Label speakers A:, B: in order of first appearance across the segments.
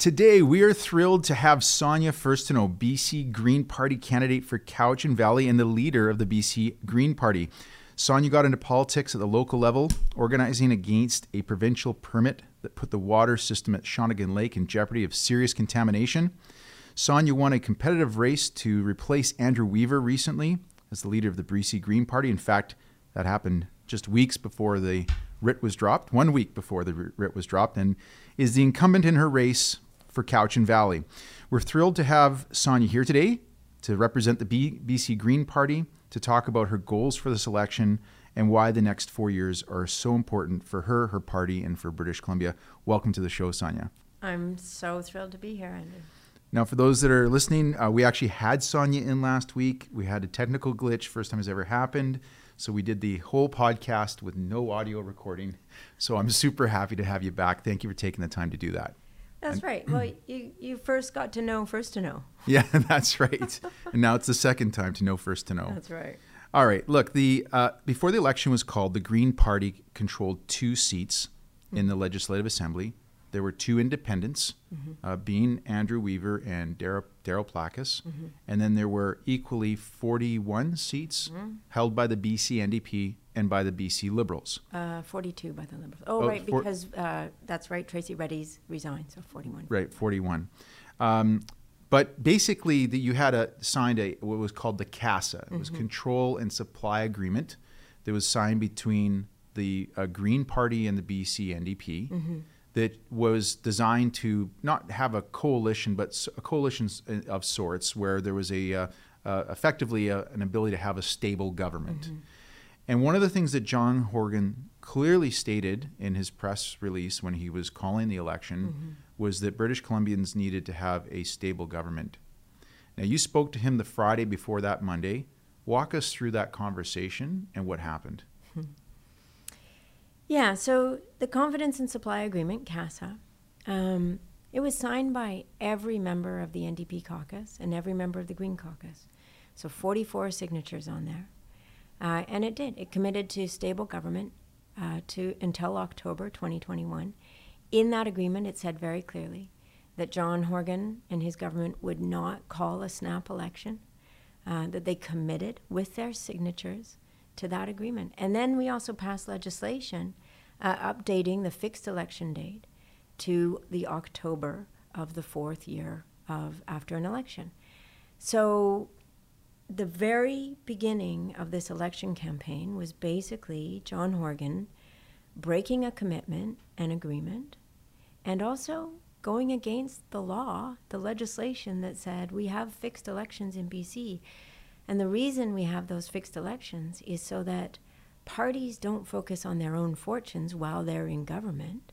A: Today, we are thrilled to have Sonia Furstenau, BC Green Party candidate for Cowichan Valley and the leader of the BC Green Party. Sonia got into politics at the local level, organizing against a provincial permit that put the water system at Shawnigan Lake in jeopardy of serious contamination. Sonia won a competitive race to replace Andrew Weaver recently as the leader of the BC Green Party. In fact, that happened just weeks before the writ was dropped, one week before the writ was dropped, and is the incumbent in her race for Cowichan Valley. We're thrilled to have Sonia here today to represent the B- BC Green Party to talk about her goals for this election and why the next four years are so important for her, her party, and for British Columbia. Welcome to the show, Sonia.
B: I'm so thrilled to be here, Andrew.
A: Now, for those that are listening, uh, we actually had Sonia in last week. We had a technical glitch, first time it's ever happened. So we did the whole podcast with no audio recording. So I'm super happy to have you back. Thank you for taking the time to do that.
B: That's right. Well, you, you first got to know first to know.
A: Yeah, that's right. and now it's the second time to know first to know.
B: That's right.
A: All right. Look, the uh, before the election was called, the Green Party controlled two seats mm-hmm. in the Legislative Assembly. There were two independents, mm-hmm. uh, being Andrew Weaver and Darryl Plecas. Mm-hmm. And then there were equally 41 seats mm-hmm. held by the BC NDP and by the BC Liberals.
B: Uh, 42 by the Liberals. Oh, oh right, for, because uh, that's right, Tracy Redies resigned, so 41.
A: Right, 41. Um, but basically, the, you had a, signed a what was called the CASA. It was mm-hmm. Control and Supply Agreement that was signed between the uh, Green Party and the BC NDP. Mm-hmm. That was designed to not have a coalition, but a coalition of sorts, where there was a uh, uh, effectively a, an ability to have a stable government. Mm-hmm. And one of the things that John Horgan clearly stated in his press release when he was calling the election mm-hmm. was that British Columbians needed to have a stable government. Now, you spoke to him the Friday before that Monday. Walk us through that conversation and what happened.
B: Yeah, so the Confidence and Supply Agreement, CASA, um, it was signed by every member of the NDP caucus and every member of the Green caucus. So 44 signatures on there. Uh, and it did. It committed to stable government uh, to until October 2021. In that agreement, it said very clearly that John Horgan and his government would not call a snap election, uh, that they committed with their signatures to that agreement. And then we also passed legislation uh, updating the fixed election date to the October of the fourth year of after an election. So the very beginning of this election campaign was basically John Horgan breaking a commitment and agreement and also going against the law, the legislation that said we have fixed elections in BC. And the reason we have those fixed elections is so that parties don't focus on their own fortunes while they're in government.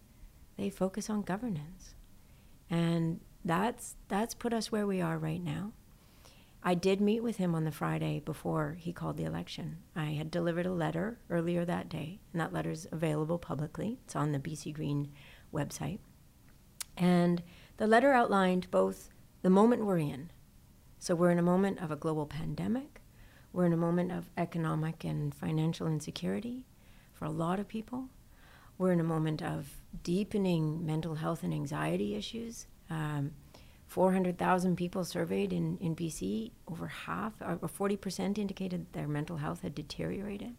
B: They focus on governance. And that's that's put us where we are right now. I did meet with him on the Friday before he called the election. I had delivered a letter earlier that day, and that letter is available publicly. It's on the BC Green website. And the letter outlined both the moment we're in. So we're in a moment of a global pandemic. We're in a moment of economic and financial insecurity for a lot of people. We're in a moment of deepening mental health and anxiety issues. Um, 400,000 people surveyed in, in BC, over half, or 40% indicated their mental health had deteriorated.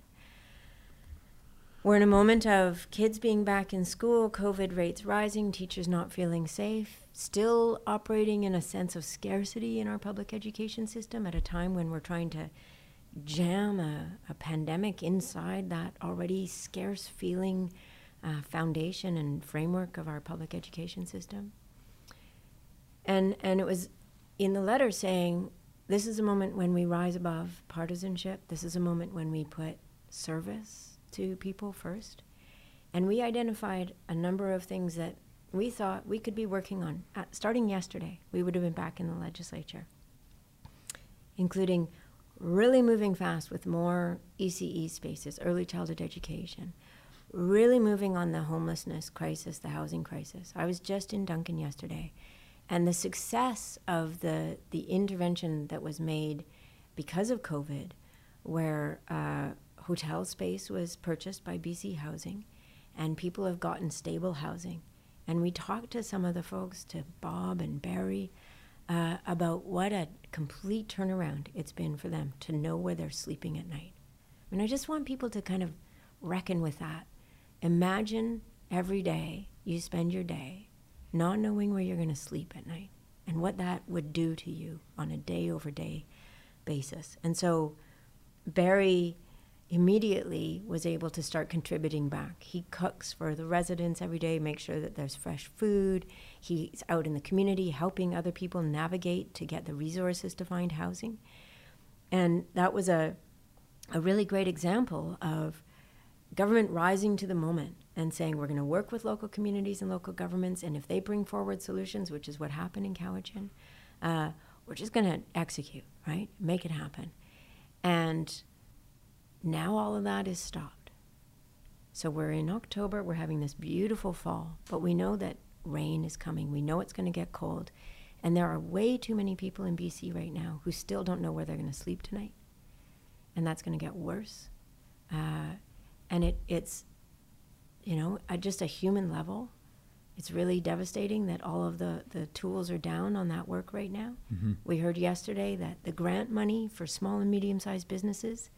B: We're in a moment of kids being back in school, COVID rates rising, teachers not feeling safe, still operating in a sense of scarcity in our public education system at a time when we're trying to jam a, a pandemic inside that already scarce feeling uh, foundation and framework of our public education system. And, and it was in the letter saying, this is a moment when we rise above partisanship. This is a moment when we put service to people first. And we identified a number of things that we thought we could be working on. At, starting yesterday, we would have been back in the legislature, including really moving fast with more ECE spaces, early childhood education, really moving on the homelessness crisis, the housing crisis. I was just in Duncan yesterday and the success of the, the intervention that was made because of COVID, where uh, hotel space was purchased by BC Housing, and people have gotten stable housing, And we talked to some of the folks, to Bob and Barry, uh, about what a complete turnaround it's been for them to know where they're sleeping at night. I mean, I just want people to kind of reckon with that. Imagine every day you spend your day not knowing where you're going to sleep at night and what that would do to you on a day over day basis. And so Barry immediately was able to start contributing back. He cooks for the residents every day, makes sure that there's fresh food. He's out in the community helping other people navigate to get the resources to find housing. And that was a, a really great example of government rising to the moment and saying we're going to work with local communities and local governments, and if they bring forward solutions, which is what happened in Cowichan, uh, we're just going to execute, right? Make it happen. And now all of that is stopped. So we're in October, we're having this beautiful fall, but we know that rain is coming. We know it's going to get cold. And there are way too many people in BC right now who still don't know where they're going to sleep tonight. And that's going to get worse. Uh, and it, it's, you know, at just a human level, it's really devastating that all of the, the tools are down on that work right now. Mm-hmm. We heard yesterday that the grant money for small and medium sized businesses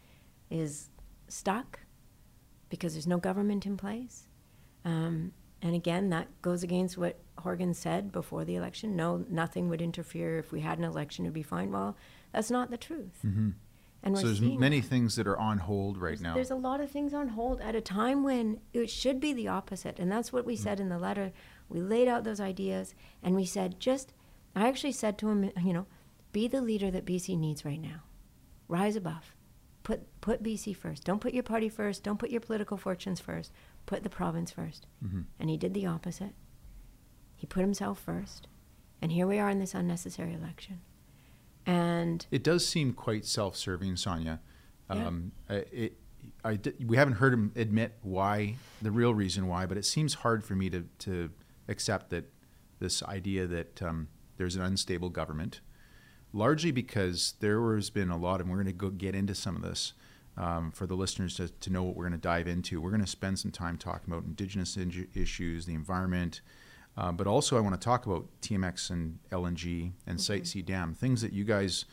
B: is stuck because there's no government in place. Um, and again, that goes against what Horgan said before the election. No, nothing would interfere. If we had an election, it'd be fine. Well, that's not the truth.
A: Mm-hmm. And so there's many that. things that are on hold right
B: there's,
A: now.
B: There's a lot of things on hold at a time when it should be the opposite. And that's what we mm-hmm. said in the letter. We laid out those ideas and we said, just, I actually said to him, you know, be the leader that BC needs right now. Rise above put put BC first. Don't put your party first. Don't put your political fortunes first. Put the province 1st mm-hmm. And he did the opposite. He put himself first. And here we are in this unnecessary election. And
A: it does seem quite self-serving, Sonia. Um, yeah. it, I we haven't heard him admit why, the real reason why, but it seems hard for me to, to accept that this idea that um, there's an unstable government largely because there has been a lot, and we're going to go get into some of this um, for the listeners to, to know what we're going to dive into. We're going to spend some time talking about Indigenous in- issues, the environment, uh, but also I want to talk about TMX and LNG and mm-hmm. Site C Dam, things that you guys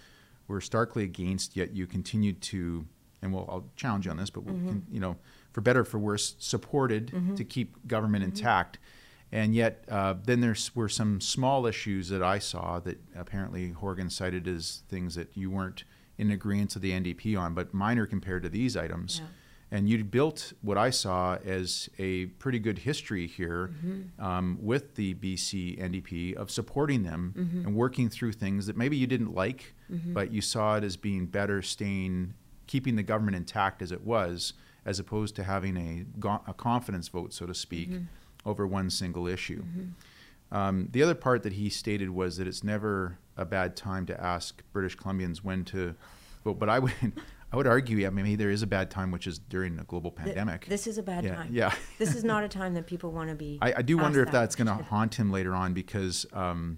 A: were starkly against, yet you continued to, and we'll, I'll challenge you on this, but mm-hmm. can, you know, for better for worse, supported mm-hmm. to keep government mm-hmm. intact. And yet, uh, then there were some small issues that I saw that apparently Horgan cited as things that you weren't in agreement with the NDP on, but minor compared to these items. Yeah. And you built what I saw as a pretty good history here mm-hmm. um, with the BC NDP of supporting them mm-hmm. and working through things that maybe you didn't like, mm-hmm. but you saw it as being better staying, keeping the government intact as it was, as opposed to having a, a confidence vote, so to speak mm-hmm over one single issue. Mm-hmm. Um, the other part that he stated was that it's never a bad time to ask British Columbians when to vote. But I would, I would argue, yeah, maybe there is a bad time, which is during a global pandemic.
B: This is a bad
A: yeah,
B: time.
A: Yeah.
B: this is not a time that people want to be.
A: I, I do wonder if that that's going to haunt him later on because, um,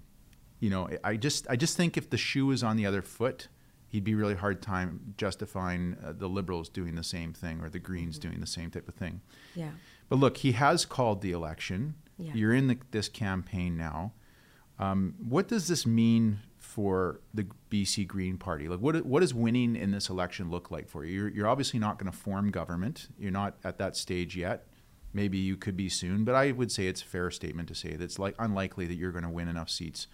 A: you know, I just, I just think if the shoe is on the other foot, he'd be really hard time justifying uh, the liberals doing the same thing or the greens mm-hmm. doing the same type of thing.
B: Yeah.
A: But look, he has called the election.
B: Yeah.
A: You're in the, this campaign now. Um, what does this mean for the BC Green Party? Like, what what does winning in this election look like for you? You're, you're obviously not going to form government. You're not at that stage yet. Maybe you could be soon, but I would say it's a fair statement to say that it's like unlikely that you're going to win enough seats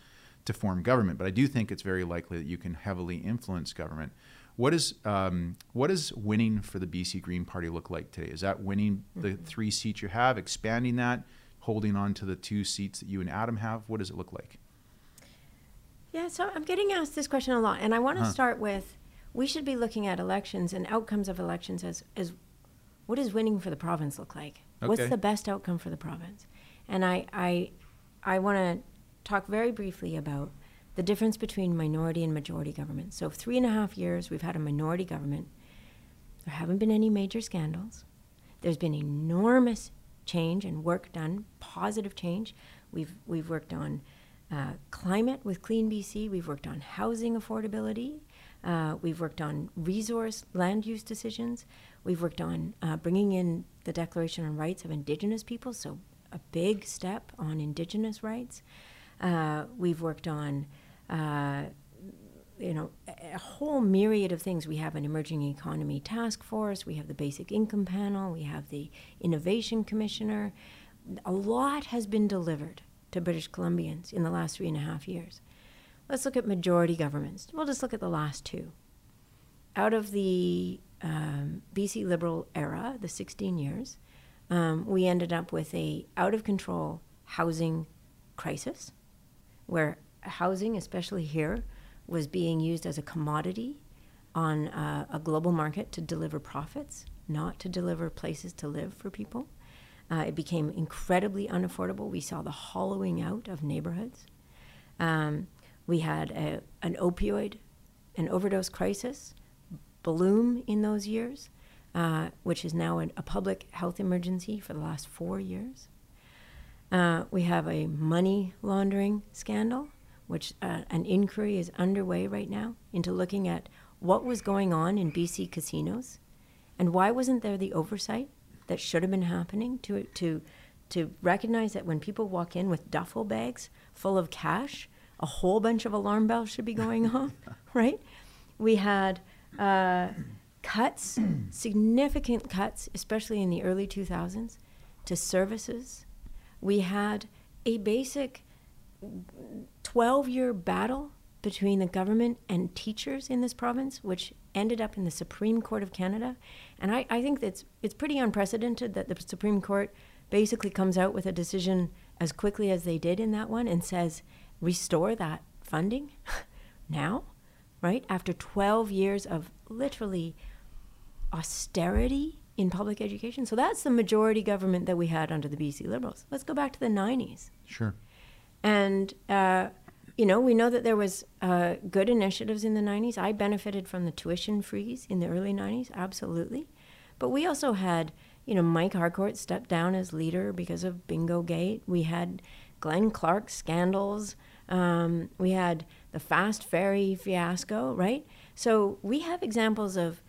A: to form government. But I do think it's very likely that you can heavily influence government. What is um, what does winning for the BC Green Party look like today? Is that winning the mm-hmm. three seats you have, expanding that, holding on to the two seats that you and Adam have? What does it look like?
B: Yeah, so I'm getting asked this question a lot, and I want to huh. start with we should be looking at elections and outcomes of elections as as what does winning for the province look like? Okay. What's the best outcome for the province? And I I I want to talk very briefly about the difference between minority and majority government. So, three and a half years we've had a minority government. There haven't been any major scandals. There's been enormous change and work done, positive change. We've, we've worked on uh, climate with Clean BC, we've worked on housing affordability, uh, we've worked on resource land use decisions, we've worked on uh, bringing in the Declaration on Rights of Indigenous Peoples, so a big step on Indigenous rights. Uh, we've worked on, uh, you know, a whole myriad of things. We have an emerging economy task force. We have the basic income panel. We have the innovation commissioner. A lot has been delivered to British Columbians in the last three and a half years. Let's look at majority governments. We'll just look at the last two. Out of the um, BC Liberal era, the 16 years, um, we ended up with a out of control housing crisis, where housing, especially here, was being used as a commodity on uh, a global market to deliver profits, not to deliver places to live for people. Uh, it became incredibly unaffordable. We saw the hollowing out of neighborhoods. Um, we had a, an opioid, an overdose crisis bloom in those years, uh, which is now an, a public health emergency for the last four years. Uh, we have a money laundering scandal, which uh, an inquiry is underway right now into looking at what was going on in BC casinos and why wasn't there the oversight that should have been happening to, to, to recognize that when people walk in with duffel bags full of cash, a whole bunch of alarm bells should be going off, right? We had uh, cuts, significant cuts, especially in the early 2000s, to services. We had a basic 12 year battle between the government and teachers in this province, which ended up in the Supreme Court of Canada. And I, I think that's it's pretty unprecedented that the Supreme Court basically comes out with a decision as quickly as they did in that one and says, restore that funding now right? After 12 years of literally austerity in public education. So that's the majority government that we had under the BC Liberals. Let's go back to the 90s.
A: Sure.
B: And, uh, you know, we know that there was uh, good initiatives in the 90s. I benefited from the tuition freeze in the early 90s, absolutely. But we also had, you know, Mike Harcourt stepped down as leader because of Bingo Gate. We had Glenn Clark scandals. Um, we had the fast ferry fiasco, right? So we have examples of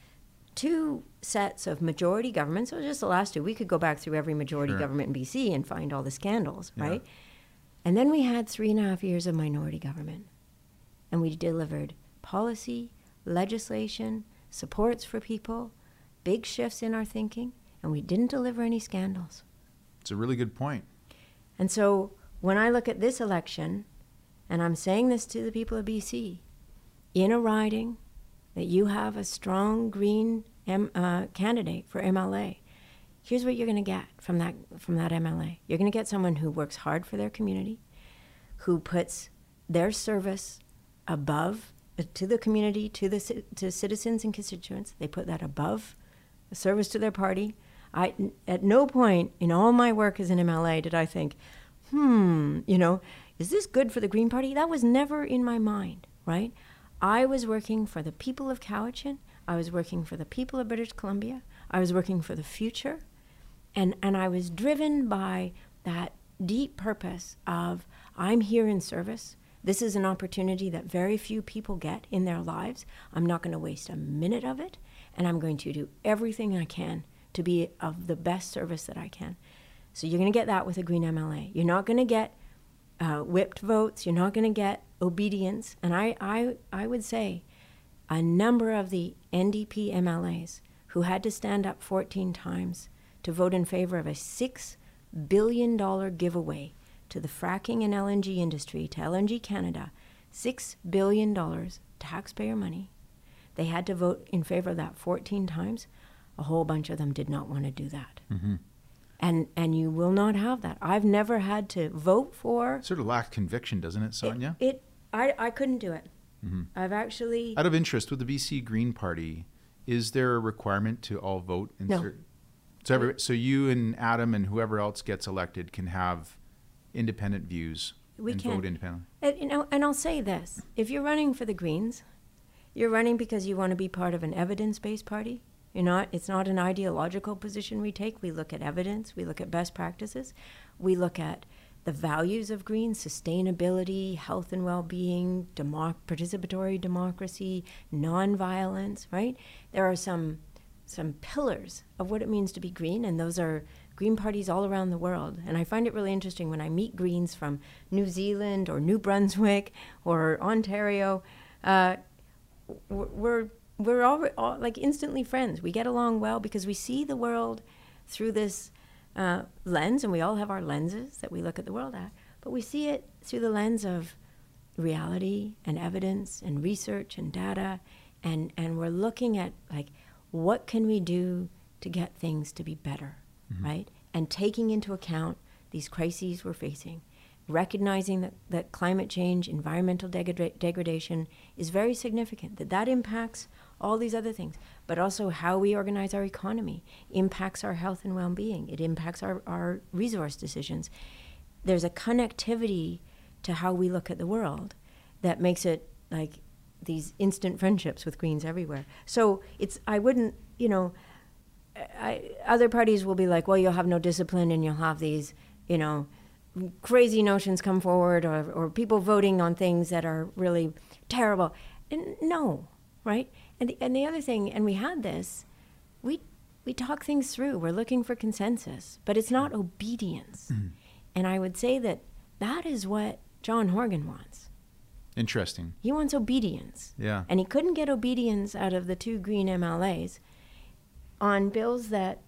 B: two sets of majority governments. So just the last two. We could go back through every majority sure. government in BC and find all the scandals, yeah. right? And then we had three and a half years of minority government. And we delivered policy, legislation, supports for people, big shifts in our thinking, and we didn't deliver any scandals.
A: It's a really good point.
B: And so when I look at this election, and I'm saying this to the people of BC, in a riding that you have a strong green M, uh, candidate for MLA, here's what you're going to get from that from that MLA. You're going to get someone who works hard for their community, who puts their service above uh, to the community, to the to citizens and constituents. They put that above the service to their party. I at no point in all my work as an MLA did I think, hmm, you know, is this good for the Green Party? That was never in my mind, right? I was working for the people of Cowichan. I was working for the people of British Columbia. I was working for the future. And, and I was driven by that deep purpose of I'm here in service. This is an opportunity that very few people get in their lives. I'm not going to waste a minute of it. And I'm going to do everything I can to be of the best service that I can. So you're going to get that with a Green MLA. You're not going to get uh, whipped votes. You're not going to get obedience. And I, I, I would say a number of the NDP MLAs who had to stand up 14 times to vote in favor of a $6 billion giveaway to the fracking and LNG industry, to LNG Canada, $6 billion taxpayer money. They had to vote in favor of that 14 times. A whole bunch of them did not want to do that. Mm-hmm and and you will not have that. I've never had to vote for.
A: Sort of lack conviction, doesn't it, Sonia?
B: It, it I I couldn't do it. Mm-hmm. I've actually.
A: Out of interest, with the BC Green Party, is there a requirement to all vote?
B: In no. Certain,
A: so, every, so you and Adam and whoever else gets elected can have independent views
B: we
A: and
B: can.
A: vote independently.
B: And, you know, and I'll say this: if you're running for the Greens, you're running because you want to be part of an evidence-based party. You're not, it's not an ideological position we take. We look at evidence, we look at best practices, we look at the values of green sustainability, health and well being, democ- participatory democracy, nonviolence, right? There are some, some pillars of what it means to be green, and those are Green parties all around the world. And I find it really interesting when I meet Greens from New Zealand or New Brunswick or Ontario. Uh, we're we're all, all, like instantly friends. We get along well because we see the world through this uh, lens, and we all have our lenses that we look at the world at. But we see it through the lens of reality and evidence and research and data, and and we're looking at like what can we do to get things to be better mm-hmm. right? And taking into account these crises we're facing, recognizing that, that climate change, environmental degra- degradation is very significant, that that impacts all these other things, but also how we organize our economy impacts our health and well being, it impacts our, our resource decisions. There's a connectivity to how we look at the world that makes it like these instant friendships with Greens everywhere. So it's, I wouldn't, you know, I, other parties will be like, well, you'll have no discipline and you'll have these, you know, crazy notions come forward or, or people voting on things that are really terrible. And no, right? And the, and the other thing, and we had this, we, we talk things through. We're looking for consensus, but it's not obedience. Mm-hmm. And I would say that that is what John Horgan wants.
A: Interesting.
B: He wants obedience.
A: Yeah.
B: And he couldn't get obedience out of the two green MLAs on bills that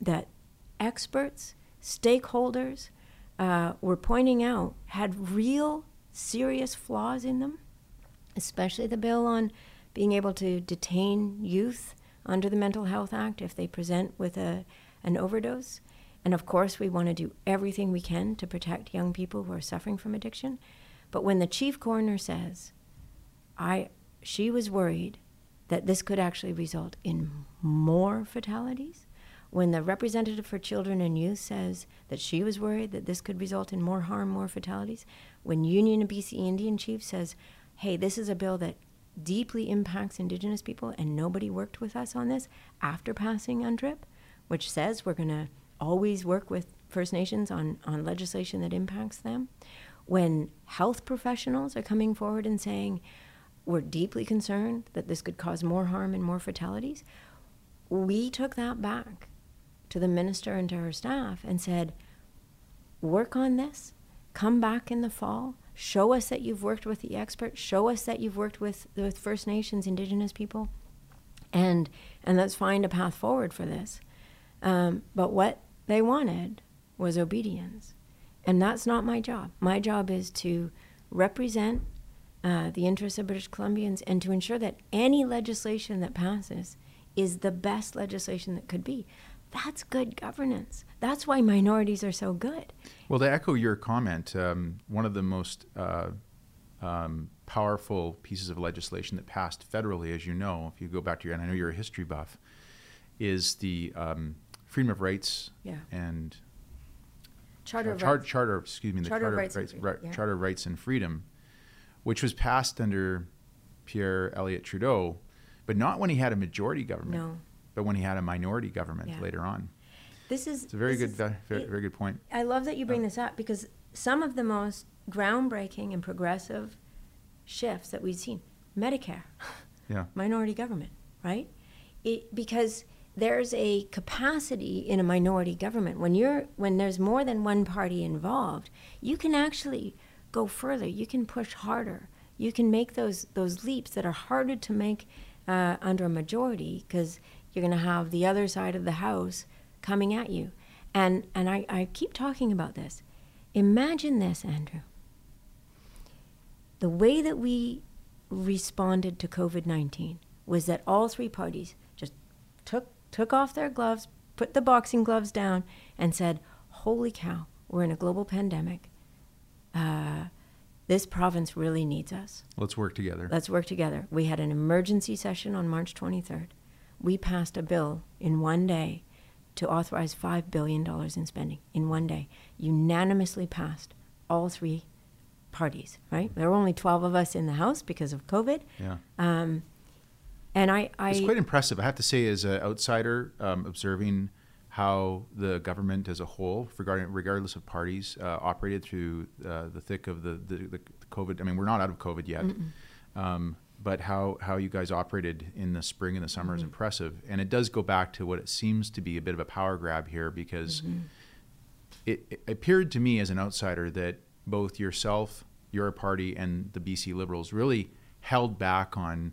B: that experts, stakeholders uh, were pointing out had real serious flaws in them, especially the bill on being able to detain youth under the Mental Health Act if they present with a, an overdose. And of course, we want to do everything we can to protect young people who are suffering from addiction. But when the chief coroner says, I, she was worried that this could actually result in more fatalities. When the representative for children and youth says that she was worried that this could result in more harm, more fatalities. When Union of BC Indian Chief says, hey, this is a bill that deeply impacts Indigenous people and nobody worked with us on this after passing UNDRIP, which says we're going to always work with First Nations on, on legislation that impacts them. When health professionals are coming forward and saying, we're deeply concerned that this could cause more harm and more fatalities, we took that back to the minister and to her staff and said, work on this, come back in the fall, show us that you've worked with the experts, show us that you've worked with, with First Nations, Indigenous people, and, and let's find a path forward for this. Um, but what they wanted was obedience. And that's not my job. My job is to represent uh, the interests of British Columbians and to ensure that any legislation that passes is the best legislation that could be. That's good governance. That's why minorities are so good.
A: Well, to echo your comment, um, one of the most uh, um, powerful pieces of legislation that passed federally, as you know, if you go back to your, and I know you're a history buff, is the um, Freedom of Rights
B: yeah.
A: and
B: Charter, uh,
A: char- charter, excuse me, the
B: Charter, Charter of Rights,
A: Rights, right, yeah. Charter of Rights and Freedom which was passed under Pierre Elliott Trudeau, but not when he had a majority government,
B: no.
A: but when he had a minority government
B: yeah.
A: later on.
B: This is
A: it's a very good,
B: is,
A: very, very, good point.
B: I love that you bring this up because some of the most groundbreaking and progressive shifts that we've seen, Medicare,
A: yeah,
B: minority government, right? It, because there's a capacity in a minority government when you're when there's more than one party involved, you can actually go further. You can push harder. You can make those those leaps that are harder to make uh, under a majority because you're going to have the other side of the house coming at you. And and I, I keep talking about this. Imagine this, Andrew. The way that we responded to COVID nineteen was that all three parties just took took off their gloves, put the boxing gloves down, and said, "Holy cow, we're in a global pandemic uh, this province really needs us.
A: Let's work together.
B: Let's work together. We had an emergency session on March 23rd. We passed a bill in one day to authorize $5 billion in spending in one day. Unanimously passed, all three parties, right? There were only 12 of us in the House because of COVID.
A: Yeah.
B: Um, and I, I.
A: It's quite impressive, I have to say, as an outsider um, observing how the government as a whole, regarding regardless of parties, uh, operated through uh, the thick of the, the, the, COVID. I mean, we're not out of COVID yet, um, but how how you guys operated in the spring and the summer is impressive, and it does go back to what it seems to be a bit of a power grab here because it, it appeared to me as an outsider that both yourself, your party, and the BC Liberals really held back on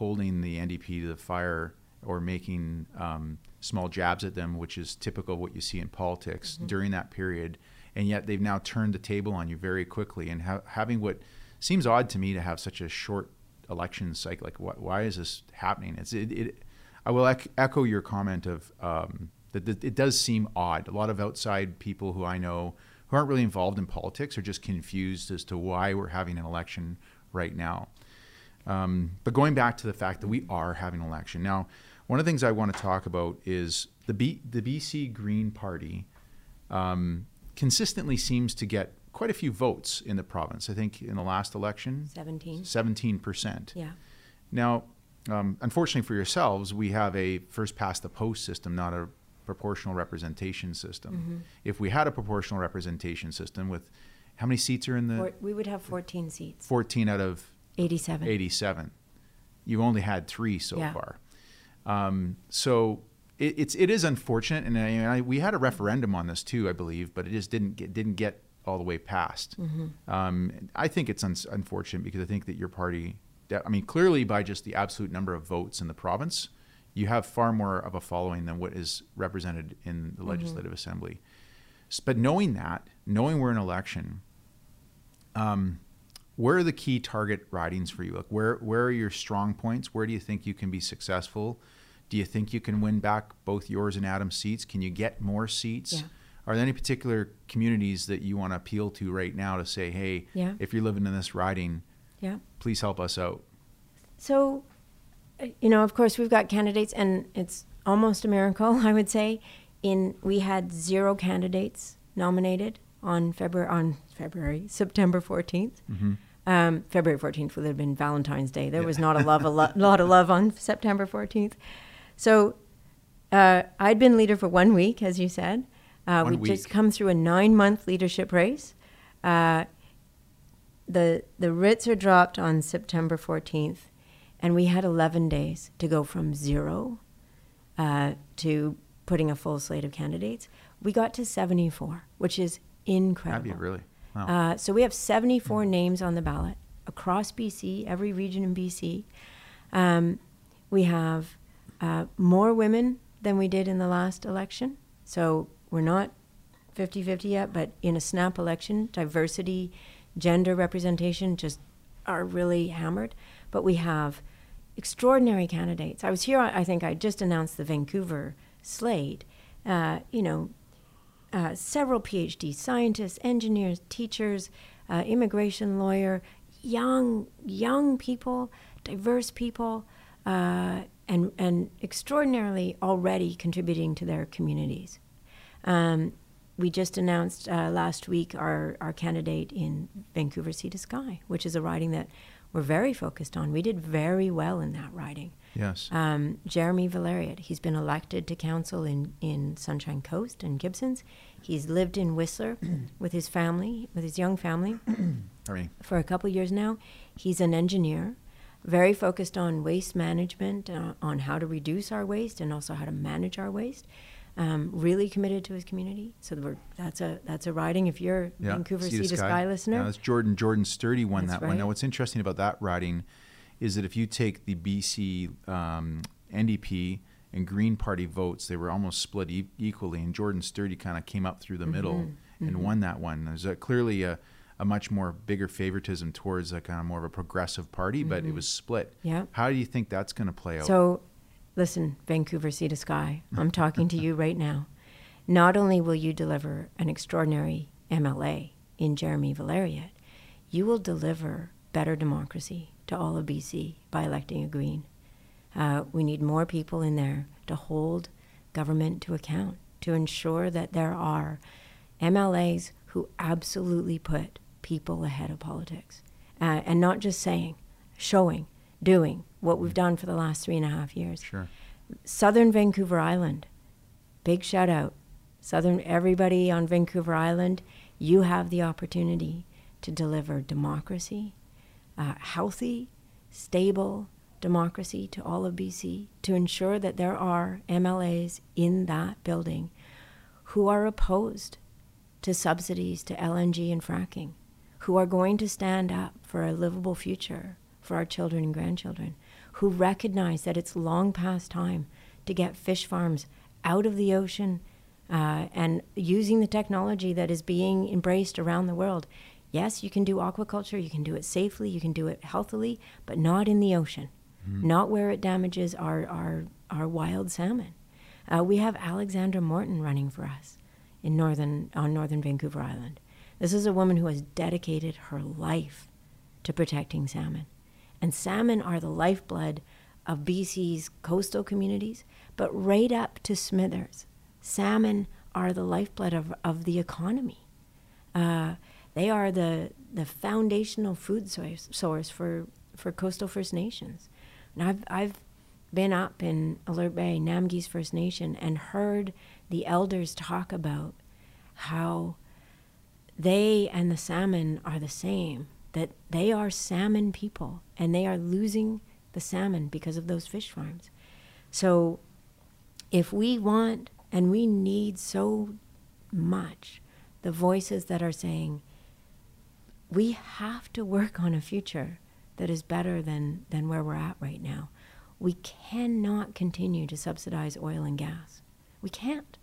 A: holding the NDP to the fire or making um, small jabs at them, which is typical of what you see in politics during that period. And yet they've now turned the table on you very quickly and ha- having what seems odd to me to have such a short election cycle. Like, wh- why is this happening? It's it. it I will ec- echo your comment of um, that, that it does seem odd. A lot of outside people who I know who aren't really involved in politics are just confused as to why we're having an election right now. Um, but going back to the fact that we are having an election now, one of the things I want to talk about is the B, the BC Green Party um, consistently seems to get quite a few votes in the province. I think in the last election,
B: 17.
A: seventeen percent.
B: Yeah.
A: Now, um, unfortunately for yourselves, we have a first past the post system, not a proportional representation system. If we had a proportional representation system with how many seats are in the
B: Four, we would have 14 seats.
A: 14 out of
B: 87.
A: 87. You've only had three so
B: Yeah.
A: far. Um, so it, it's it is unfortunate, and I, I, we had a referendum on this too, I believe, but it just didn't get didn't get all the way passed. Um, I think it's un- unfortunate because I think that your party, I mean, clearly by just the absolute number of votes in the province, you have far more of a following than what is represented in the Legislative Assembly. But knowing that, knowing we're in election, um, where are the key target ridings for you? Like where where are your strong points? Where do you think you can be successful? Do you think you can win back both yours and Adam's seats? Can you get more seats?
B: Yeah.
A: Are there any particular communities that you want to appeal to right now to say, hey,
B: Yeah.
A: if you're living in this riding,
B: Yeah.
A: please help us out?
B: So, you know, of course, we've got candidates, and it's almost a miracle, I would say. In we had zero candidates nominated on February on February September 14th. Um, February fourteenth would have been Valentine's Day. There was not a love a lo- lot of love on September fourteenth. So uh, I'd been leader for one week, as you said. Uh, we'd just come through a nine month leadership race. Uh, the the writs are dropped on September 14th, and we had 11 days to go from zero uh, to putting a full slate of candidates. We got to 74, which is incredible.
A: That'd be really wow.
B: Uh, so we have 74 names on the ballot across BC, every region in BC. Um, we have uh, more women than we did in the last election. So we're not 50 50 yet, but in a snap election, diversity, gender representation just are really hammered. But we have extraordinary candidates. I was here, I think I just announced the Vancouver slate. Uh, you know, uh, several PhD scientists, engineers, teachers, uh, immigration lawyer, young young people, diverse people, uh, and and extraordinarily already contributing to their communities. Um, we just announced uh, last week our, our candidate in Vancouver Sea to Sky, which is a riding that we're very focused on. We did very well in that riding.
A: yes.
B: Um, Jeremy Valeriote, he's been elected to council in, in Sunshine Coast and Gibsons. He's lived in Whistler with his family, with his young family, for a couple years now. He's an engineer, very focused on waste management, uh, on how to reduce our waste and also how to manage our waste. Um, really committed to his community. So that's a that's a riding. If you're
A: yeah.
B: Vancouver Sea to Sky, listener,
A: Yeah, that's Jordan. Jordan Sturdy won
B: That's
A: that one. Now, what's interesting about that riding is that if you take the BC um, NDP and Green Party votes, they were almost split e- equally, and Jordan Sturdy kind of came up through the middle
B: Mm-hmm.
A: and won that one. There's a, clearly a, a much more bigger favoritism towards a kind of more of a progressive party, but it was split.
B: Mm-hmm. Yeah.
A: How do you think that's going to play out?
B: So, listen, Vancouver Sea to Sky, I'm talking to you right now. Not only will you deliver an extraordinary MLA in Jeremy Valeriote, you will deliver better democracy to all of BC by electing a Green. Uh, we need more people in there to hold government to account, to ensure that there are MLAs who absolutely put people ahead of politics. Uh, and not just saying, showing, doing what we've done for the last three and a half years.
A: sure.
B: Southern Vancouver Island, big shout out. Southern, everybody on Vancouver Island, you have the opportunity to deliver democracy, uh, healthy, stable democracy to all of BC, to ensure that there are MLAs in that building who are opposed to subsidies to LNG and fracking, who are going to stand up for a livable future for our children and grandchildren, who recognize that it's long past time to get fish farms out of the ocean uh, and using the technology that is being embraced around the world. Yes, you can do aquaculture, you can do it safely, you can do it healthily, but not in the ocean, mm-hmm. not where it damages our, our, our wild salmon. Uh, we have Alexandra Morton running for us in northern, on northern Vancouver Island. This is a woman who has dedicated her life to protecting salmon. And salmon are the lifeblood of BC's coastal communities, but right up to Smithers, salmon are the lifeblood of, of the economy. Uh, they are the, the foundational food source, source for, for coastal First Nations. And I've, I've been up in Alert Bay, Namgis First Nation, and heard the elders talk about how they and the salmon are the same, that they are salmon people, and they are losing the salmon because of those fish farms. So if we want and we need so much the voices that are saying, we have to work on a future that is better than, than where we're at right now. We cannot continue to subsidize oil and gas. We can't.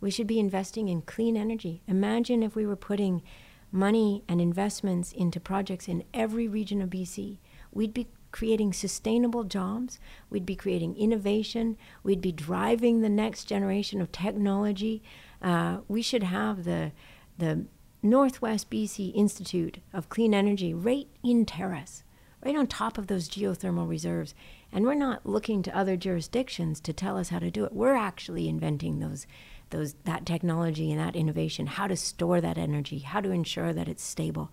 B: We should be investing in clean energy. Imagine if we were putting money and investments into projects in every region of BC. We'd be creating sustainable jobs, we'd be creating innovation, we'd be driving the next generation of technology. Uh, we should have the, the Northwest BC Institute of Clean Energy right in Terrace, right on top of those geothermal reserves. And we're not looking to other jurisdictions to tell us how to do it. We're actually inventing those those that technology and that innovation, how to store that energy, how to ensure that it's stable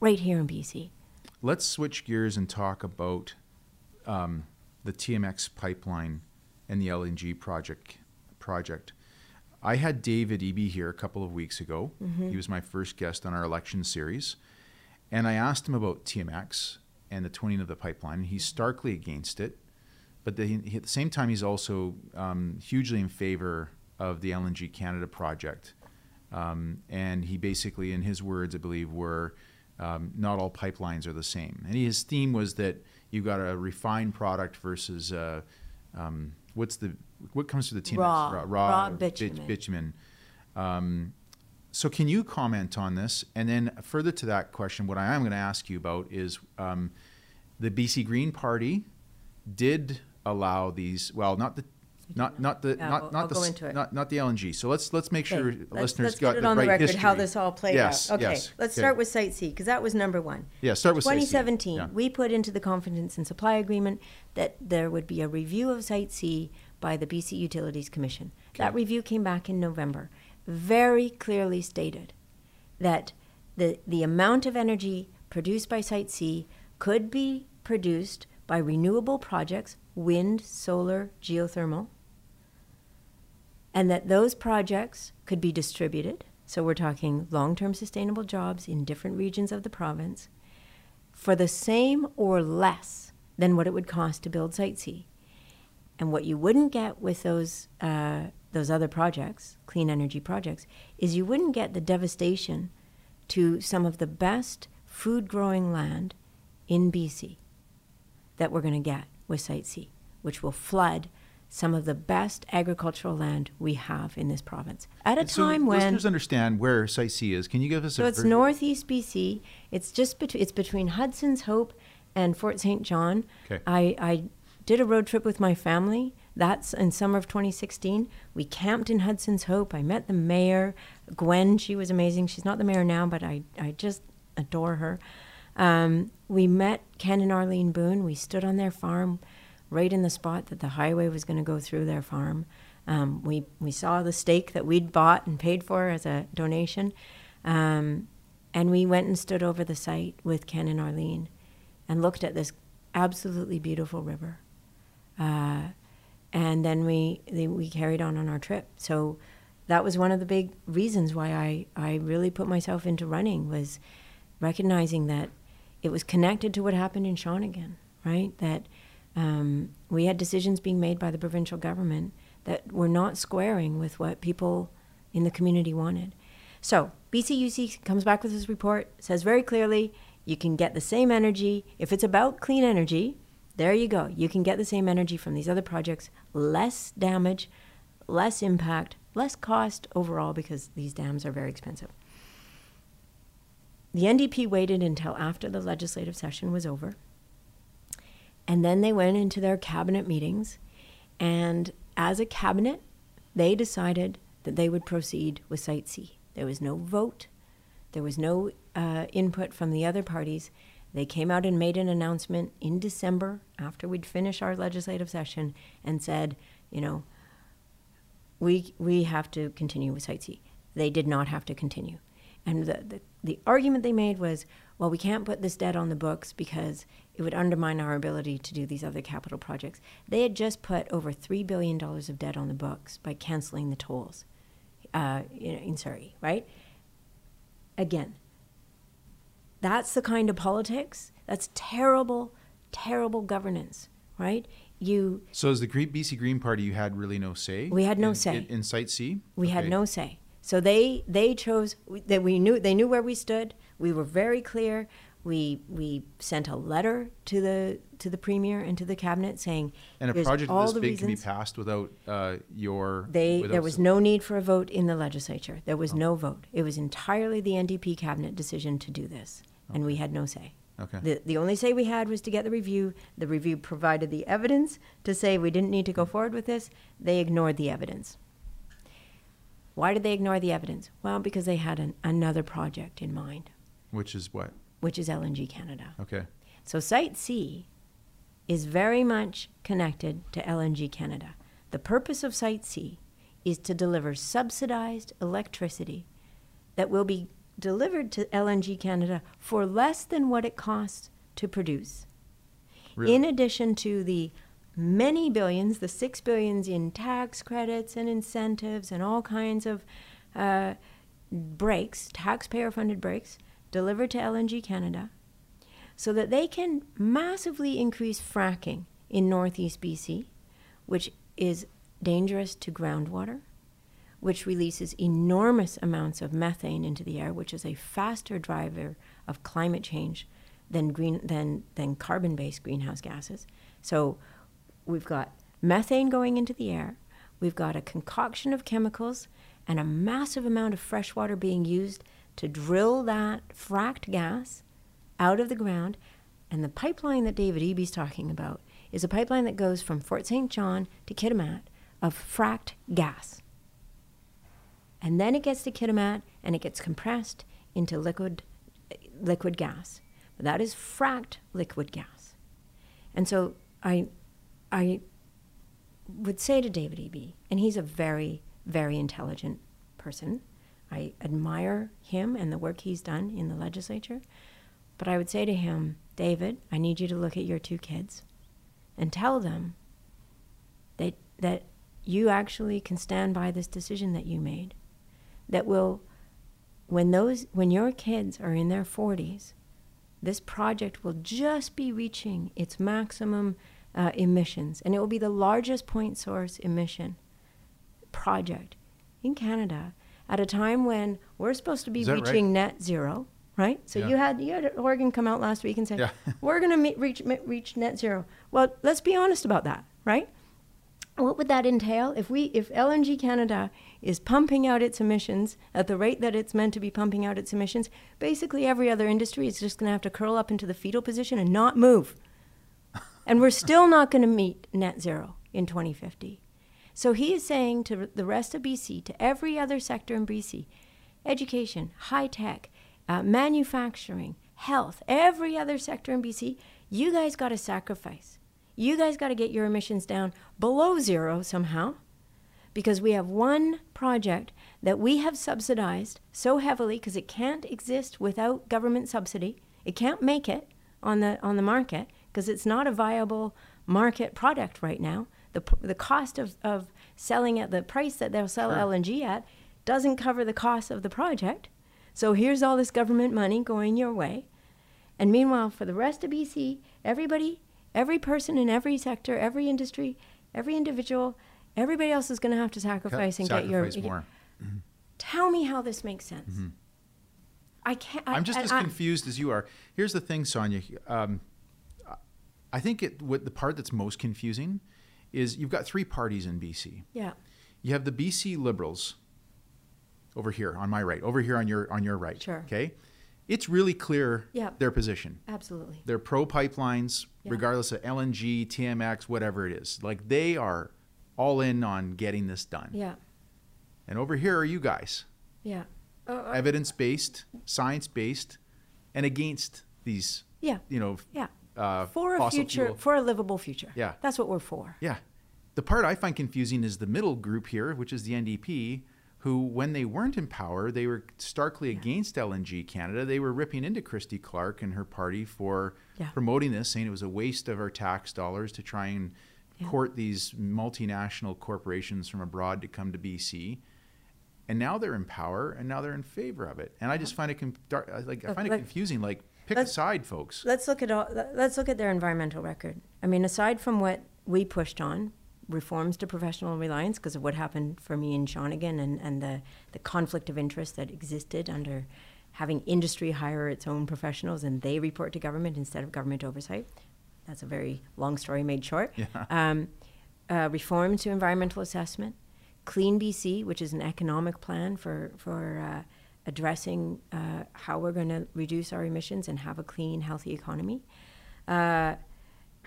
B: right here in BC.
A: Let's switch gears and talk about um, the TMX pipeline and the LNG project. Project. I had David Eby here a couple of weeks ago. Mm-hmm. He was my first guest on our election series, and I asked him about TMX and the twinning of the pipeline. He's starkly against it, but the, at the same time, he's also um, hugely in favor of the LNG Canada project. Um, and he basically, in his words, I believe, were um, not all pipelines are the same. And his theme was that you've got a refined product versus uh, um, what's the what comes to the team
B: raw, raw, raw bitumen.
A: bitumen. Um, so can you comment on this? And then further to that question, what I am going to ask you about is um, the BC Green Party did allow these. Well, not the not not the
B: Yeah,
A: not
B: I'll-
A: not
B: I'll
A: the
B: go into it.
A: not not the LNG. So let's let's make sure
B: Okay, let's-
A: listeners
B: let's
A: got
B: put it
A: the
B: on
A: right
B: the record
A: history.
B: how this all played
A: Yes,
B: out. Okay,
A: yes,
B: let's
A: okay.
B: start with Site C because that was number one.
A: Yeah, start with Site C.
B: 2017,
A: Yeah.
B: we put into the confidence and supply agreement that there would be a review of Site C by the BC Utilities Commission. That
A: Okay.
B: review came back in November, very clearly stated that the, the amount of energy produced by Site C could be produced by renewable projects, wind, solar, geothermal, and that those projects could be distributed. So we're talking long term sustainable jobs in different regions of the province for the same or less than what it would cost to build Site C. And what you wouldn't get with those, uh, those other projects, clean energy projects, is you wouldn't get the devastation to some of the best food growing land in BC that we're going to get with Site C, which will flood some of the best agricultural land we have in this province at a
A: And so
B: time when
A: listeners understand where Site C is. Can you give us
B: so
A: a
B: it's
A: ver-
B: northeast BC. It's just between it's between Hudson's Hope and Fort St. John.
A: Okay.
B: I, I did a road trip with my family. That's in summer of 2016. We camped in Hudson's Hope. I met the mayor, Gwen. She was amazing. She's not the mayor now, but I, I just adore her. Um, we met Ken and Arlene Boon. We stood on their farm, right in the spot that the highway was going to go through their farm. Um, we we saw the stake that we'd bought and paid for as a donation, um, and we went and stood over the site with Ken and Arlene, and looked at this absolutely beautiful river. Uh, and then we they, we carried on on our trip. So that was one of the big reasons why I, I really put myself into running was recognizing that it was connected to what happened in Shawnigan, right? That um, we had decisions being made by the provincial government that were not squaring with what people in the community wanted. So BCUC comes back with this report, says very clearly you can get the same energy. If it's about clean energy, there you go. You can get the same energy from these other projects, less damage, less impact, less cost overall because these dams are very expensive. The NDP waited until after the legislative session was over. And then they went into their cabinet meetings. And as a cabinet, they decided that they would proceed with Site C. There was no vote, there was no uh, input from the other parties. They came out and made an announcement in December after we'd finished our legislative session and said, you know, we, we have to continue with Site C. They did not have to continue. And the, the, the argument they made was, well, we can't put this debt on the books because it would undermine our ability to do these other capital projects. They had just put over $3 billion of debt on the books by canceling the tolls uh, in, in Surrey, right? Again, that's the kind of politics. That's terrible, terrible governance, right? You.
A: So as the BC Green Party, you had really no say.
B: We had no
A: in,
B: say
A: in, in Site C.
B: We
A: Okay.
B: had no say. So they they chose that we knew they knew where we stood. We were very clear. We we sent a letter to the to the premier and to the cabinet saying
A: And a project
B: all
A: this
B: the
A: big can be passed without uh, your.
B: They
A: without
B: there was no need for a vote in the legislature. There
A: Oh.
B: was no vote. It was entirely the NDP cabinet decision to do this, and we had no say.
A: Okay.
B: The, the only say we had was to get the review. The review provided the evidence to say we didn't need to go forward with this. They ignored the evidence. Why did they ignore the evidence? Well, because they had an, another project in mind,
A: Which is what?
B: which is LNG Canada.
A: Okay.
B: So Site C is very much connected to LNG Canada. The purpose of Site C is to deliver subsidized electricity that will be delivered to LNG Canada for less than what it costs to produce.
A: Really?
B: In addition to the many billions, the six billions in tax credits and incentives and all kinds of uh, breaks, taxpayer funded breaks, delivered to LNG Canada, so that they can massively increase fracking in northeast BC, which is dangerous to groundwater, which releases enormous amounts of methane into the air, which is a faster driver of climate change than green than than carbon-based greenhouse gases. So we've got methane going into the air, we've got a concoction of chemicals and a massive amount of fresh water being used to drill that fracked gas out of the ground. And the pipeline that David Eby's talking about is a pipeline that goes from Fort St. John to Kitimat of fracked gas. And then it gets to Kitimat and it gets compressed into liquid, liquid gas. That is fracked liquid gas. And so I, I would say to David Eby, and he's a very, very intelligent person. I admire him and the work he's done in the legislature. But I would say to him, David, I need you to look at your two kids and tell them that, that you actually can stand by this decision that you made. That will, when, those, when your kids are in their 40s, this project will just be reaching its maximum uh, emissions, and it will be the largest point source emission project in Canada at a time when we're supposed to be
A: that right?
B: reaching net zero, right? So
A: Yeah.
B: you had you had Oregon come out last week and say
A: Yeah.
B: we're going to reach reach net zero. Well, let's be honest about that, right? What would that entail if we if LNG Canada is pumping out its emissions at the rate that it's meant to be pumping out its emissions? Basically, every other industry is just going to have to curl up into the fetal position and not move. And we're still not going to meet net zero in 2050. So he is saying to the rest of BC, to every other sector in BC, education, high tech, uh, manufacturing, health, every other sector in BC, you guys got to sacrifice. You guys got to get your emissions down below zero somehow because we have one project that we have subsidized so heavily because it can't exist without government subsidy. It can't make it on the on the market because it's not a viable market product right now. The, the cost of, of selling at the price that they'll sell
A: Sure.
B: LNG at doesn't cover the cost of the project. So here's all this government money going your way. And meanwhile, for the rest of BC, everybody, Every person in every sector, every industry, every individual, everybody else is going to have to sacrifice and
A: Sacrifice
B: get your.
A: more.
B: Tell me how this makes sense. I can't. I,
A: Mm-hmm. I'm just
B: and
A: as
B: I-
A: confused as you are. Here's the thing, Sonia. Um, I think it, what the part that's most confusing is you've got three parties in BC.
B: Yeah.
A: You have the BC Liberals over here on my right, over here on your on your right.
B: Sure.
A: Okay, it's really clear
B: Yeah.
A: their position.
B: Absolutely.
A: They're pro pipelines,
B: Yeah.
A: regardless of LNG, TMX, whatever it is. Like they are all in on getting this done.
B: Yeah.
A: And over here are you guys,
B: Yeah. Uh, uh,
A: evidence based, science based, and against these.
B: yeah.
A: You know.
B: Yeah.
A: Uh,
B: For a future,
A: fuel-
B: for a livable future.
A: Yeah.
B: That's what we're for.
A: Yeah. The part I find confusing is the middle group here, which is the NDP, who, when they weren't in power, they were starkly against LNG Canada. They were ripping into Christy Clark and her party for
B: Yeah.
A: promoting this, saying it was a waste of our tax dollars to try and
B: Yeah.
A: court these multinational corporations from abroad to come to BC. And now they're in power, and now they're in favor of it. And I just find it com- dar- like I find it confusing. Like, pick a
B: let's-
A: side, folks.
B: Let's look at all, let's look at their environmental record. I mean, aside from what we pushed on, reforms to professional reliance because of what happened for me in Shawnigan and, and the, the conflict of interest that existed under having industry hire its own professionals and they report to government instead of government oversight. That's a very long story made short.
A: Yeah.
B: Um, uh, reform to environmental assessment, Clean BC, which is an economic plan for for uh, addressing uh, how we're going to reduce our emissions and have a clean, healthy economy. Uh,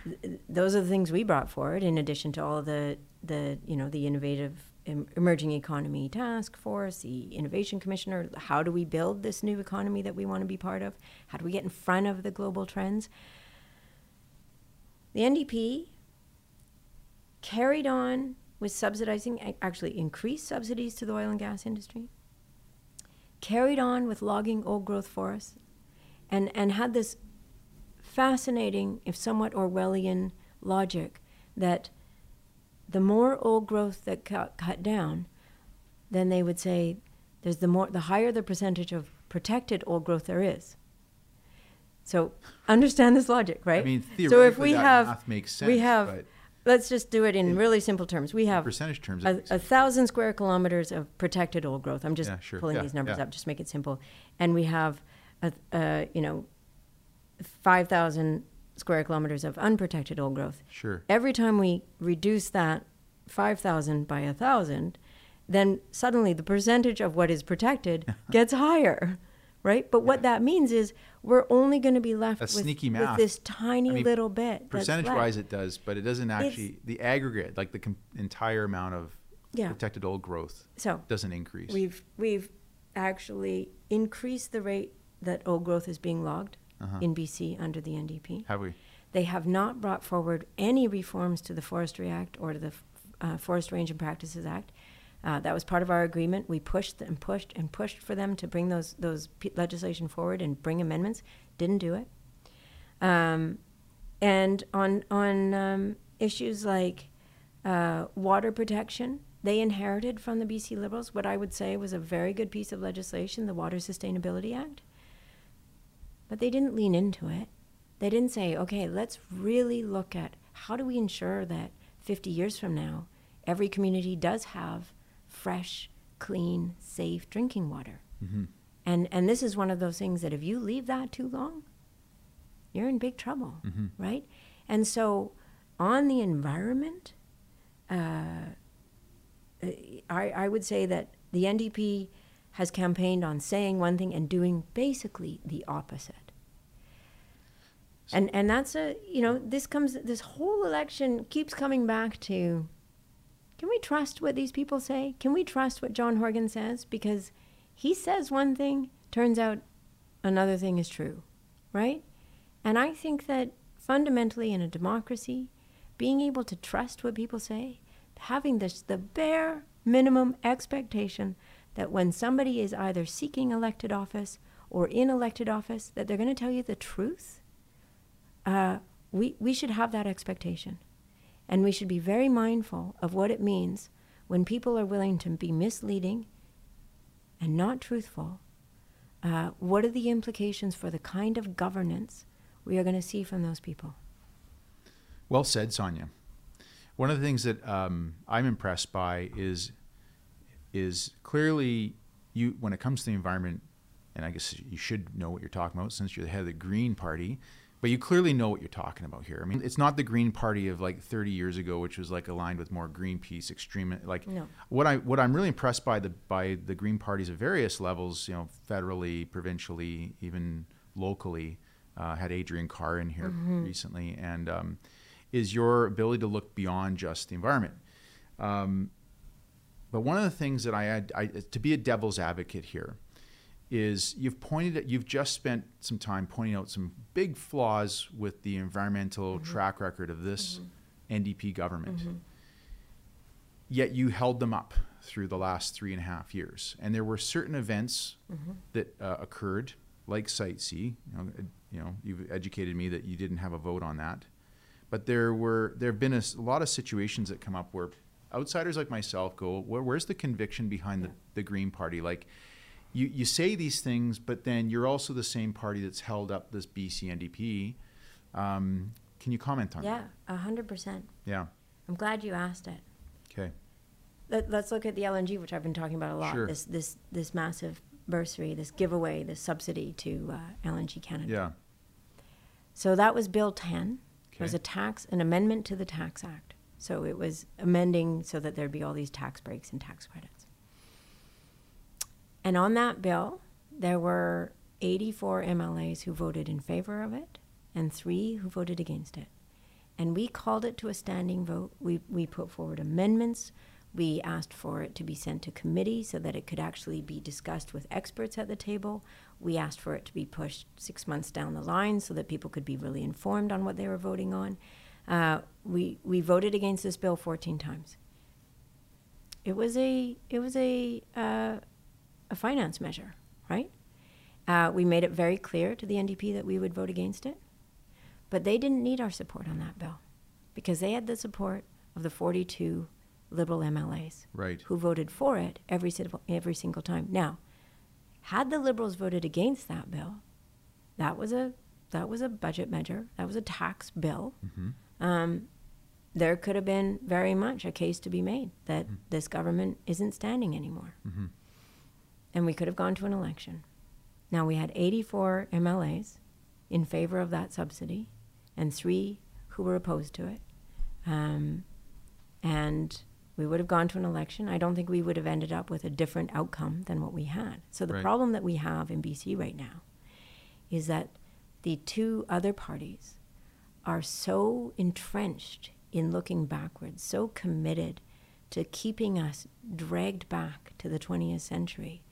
B: th- those are the things we brought forward, in addition to all the the you know the innovative em- emerging economy task force, the innovation commissioner. How do we build this new economy that we want to be part of? How do we get in front of the global trends? The NDP carried on with subsidizing, actually increased subsidies to the oil and gas industry, carried on with logging old growth forests, and, and had this fascinating, if somewhat Orwellian, logic that the more old growth that got cut down, then they would say there's the more the higher the percentage of protected old growth there is. So understand this logic, right?
A: I mean,
B: so
A: theoretically,
B: if we
A: that
B: have
A: math makes sense.
B: we have
A: but
B: let's just do it in really simple terms. We have
A: percentage terms,
B: a, a thousand square kilometers of protected old growth. I'm just
A: Yeah, sure.
B: pulling
A: Yeah,
B: these numbers
A: yeah.
B: up, just make it simple. And we have, a, a, you know, five thousand square kilometers of unprotected old growth.
A: sure.
B: Every time we reduce that five thousand by a thousand, then suddenly the percentage of what is protected gets higher, right? But what that means is we're only going to be left
A: That's
B: with,
A: sneaky
B: with this tiny
A: I mean,
B: little bit.
A: Percentage wise, it does, but it doesn't actually, the aggregate, like the com- entire amount of
B: Yeah.
A: protected old growth
B: So
A: doesn't increase.
B: We've we've actually increased the rate that old growth is being logged
A: Uh-huh.
B: in BC under the NDP.
A: Have we?
B: They have not brought forward any reforms to the Forestry Act or to the uh, Forest Range and Practices Act. Uh, that was part of our agreement. We pushed and pushed and pushed for them to bring those those legislation forward and bring amendments. Didn't do it. Um, and on on um, issues like uh, water protection, they inherited from the BC Liberals what I would say was a very good piece of legislation, the Water Sustainability Act. But they didn't lean into it. They didn't say, okay, let's really look at how do we ensure that 50 years from now, every community does have fresh, clean, safe drinking water.
A: Mm-hmm.
B: And, and this is one of those things that if you leave that too long, you're in big trouble,
A: Mm-hmm.
B: right? And so, on the environment, uh, I, I would say that the NDP has campaigned on saying one thing and doing basically the opposite. And and that's a you know this comes this whole election keeps coming back to can we trust what these people say? Can we trust what John Horgan says? Because he says one thing, turns out another thing is true, right? And I think that fundamentally in a democracy, being able to trust what people say, having this the bare minimum expectation that when somebody is either seeking elected office or in elected office, that they're going to tell you the truth. Uh, we, we should have that expectation. And we should be very mindful of what it means when people are willing to be misleading and not truthful. Uh, what are the implications for the kind of governance we are going to see from those people?
A: Well said, Sonia. One of the things that um, I'm impressed by is is clearly you when it comes to the environment, and I guess you should know what you're talking about since you're the head of the Green Party. But you clearly know what you're talking about here. I mean, it's not the Green Party of like 30 years ago, which was like aligned with more Greenpeace extreme. Like
B: No.
A: what I what I'm really impressed by the by the Green parties at various levels, you know, federally, provincially, even locally. Uh, had Adriane Carr in here recently, and um, is your ability to look beyond just the environment. Um, but one of the things that I had I, to be a devil's advocate here is you've pointed at you've just spent some time pointing out some big flaws with the environmental mm-hmm. track record of this mm-hmm. NDP government. Mm-hmm. Yet you held them up through the last three and a half years, and there were certain events that uh, occurred, like Site C. You know, you know, you've educated me that you didn't have a vote on that, but there were there have been a lot of situations that come up where outsiders like myself go, Where, "Where's the conviction behind the, the Green Party?" Like, you you say these things, but then you're also the same party that's held up this BC NDP. Um, can you comment on that?
B: Yeah, a hundred percent.
A: Yeah.
B: I'm glad you asked it.
A: Okay.
B: Let, let's look at the LNG, which I've been talking about a lot.
A: Sure.
B: This this this massive bursary, this giveaway, this subsidy to uh, LNG Canada.
A: Yeah.
B: So that was Bill 10. Okay. It was a tax, an amendment to the Tax Act. So it was amending so that there'd be all these tax breaks and tax credits. And on that bill, there were 84 MLAs who voted in favor of it and three who voted against it. And we called it to a standing vote. We, we put forward amendments. We asked for it to be sent to committee so that it could actually be discussed with experts at the table. We asked for it to be pushed six months down the line so that people could be really informed on what they were voting on. Uh, we, we voted against this bill 14 times. It was a, it was a, uh, a finance measure, right? Uh, we made it very clear to the NDP that we would vote against it. But they didn't need our support on that bill because they had the support of the 42 Liberal MLAs
A: Right.
B: who voted for it every, every single time. Now, had the Liberals voted against that bill, that was a, that was a budget measure, that was a tax bill. Um, there could have been very much a case to be made that this government isn't standing anymore. And we could have gone to an election. Now, we had 84 MLAs in favor of that subsidy and three who were opposed to it. Um, and we would have gone to an election. I don't think we would have ended up with a different outcome than what we had. So the
A: Right.
B: problem that we have in BC right now is that the two other parties are so entrenched in looking backwards, so committed to keeping us dragged back to the 20th century,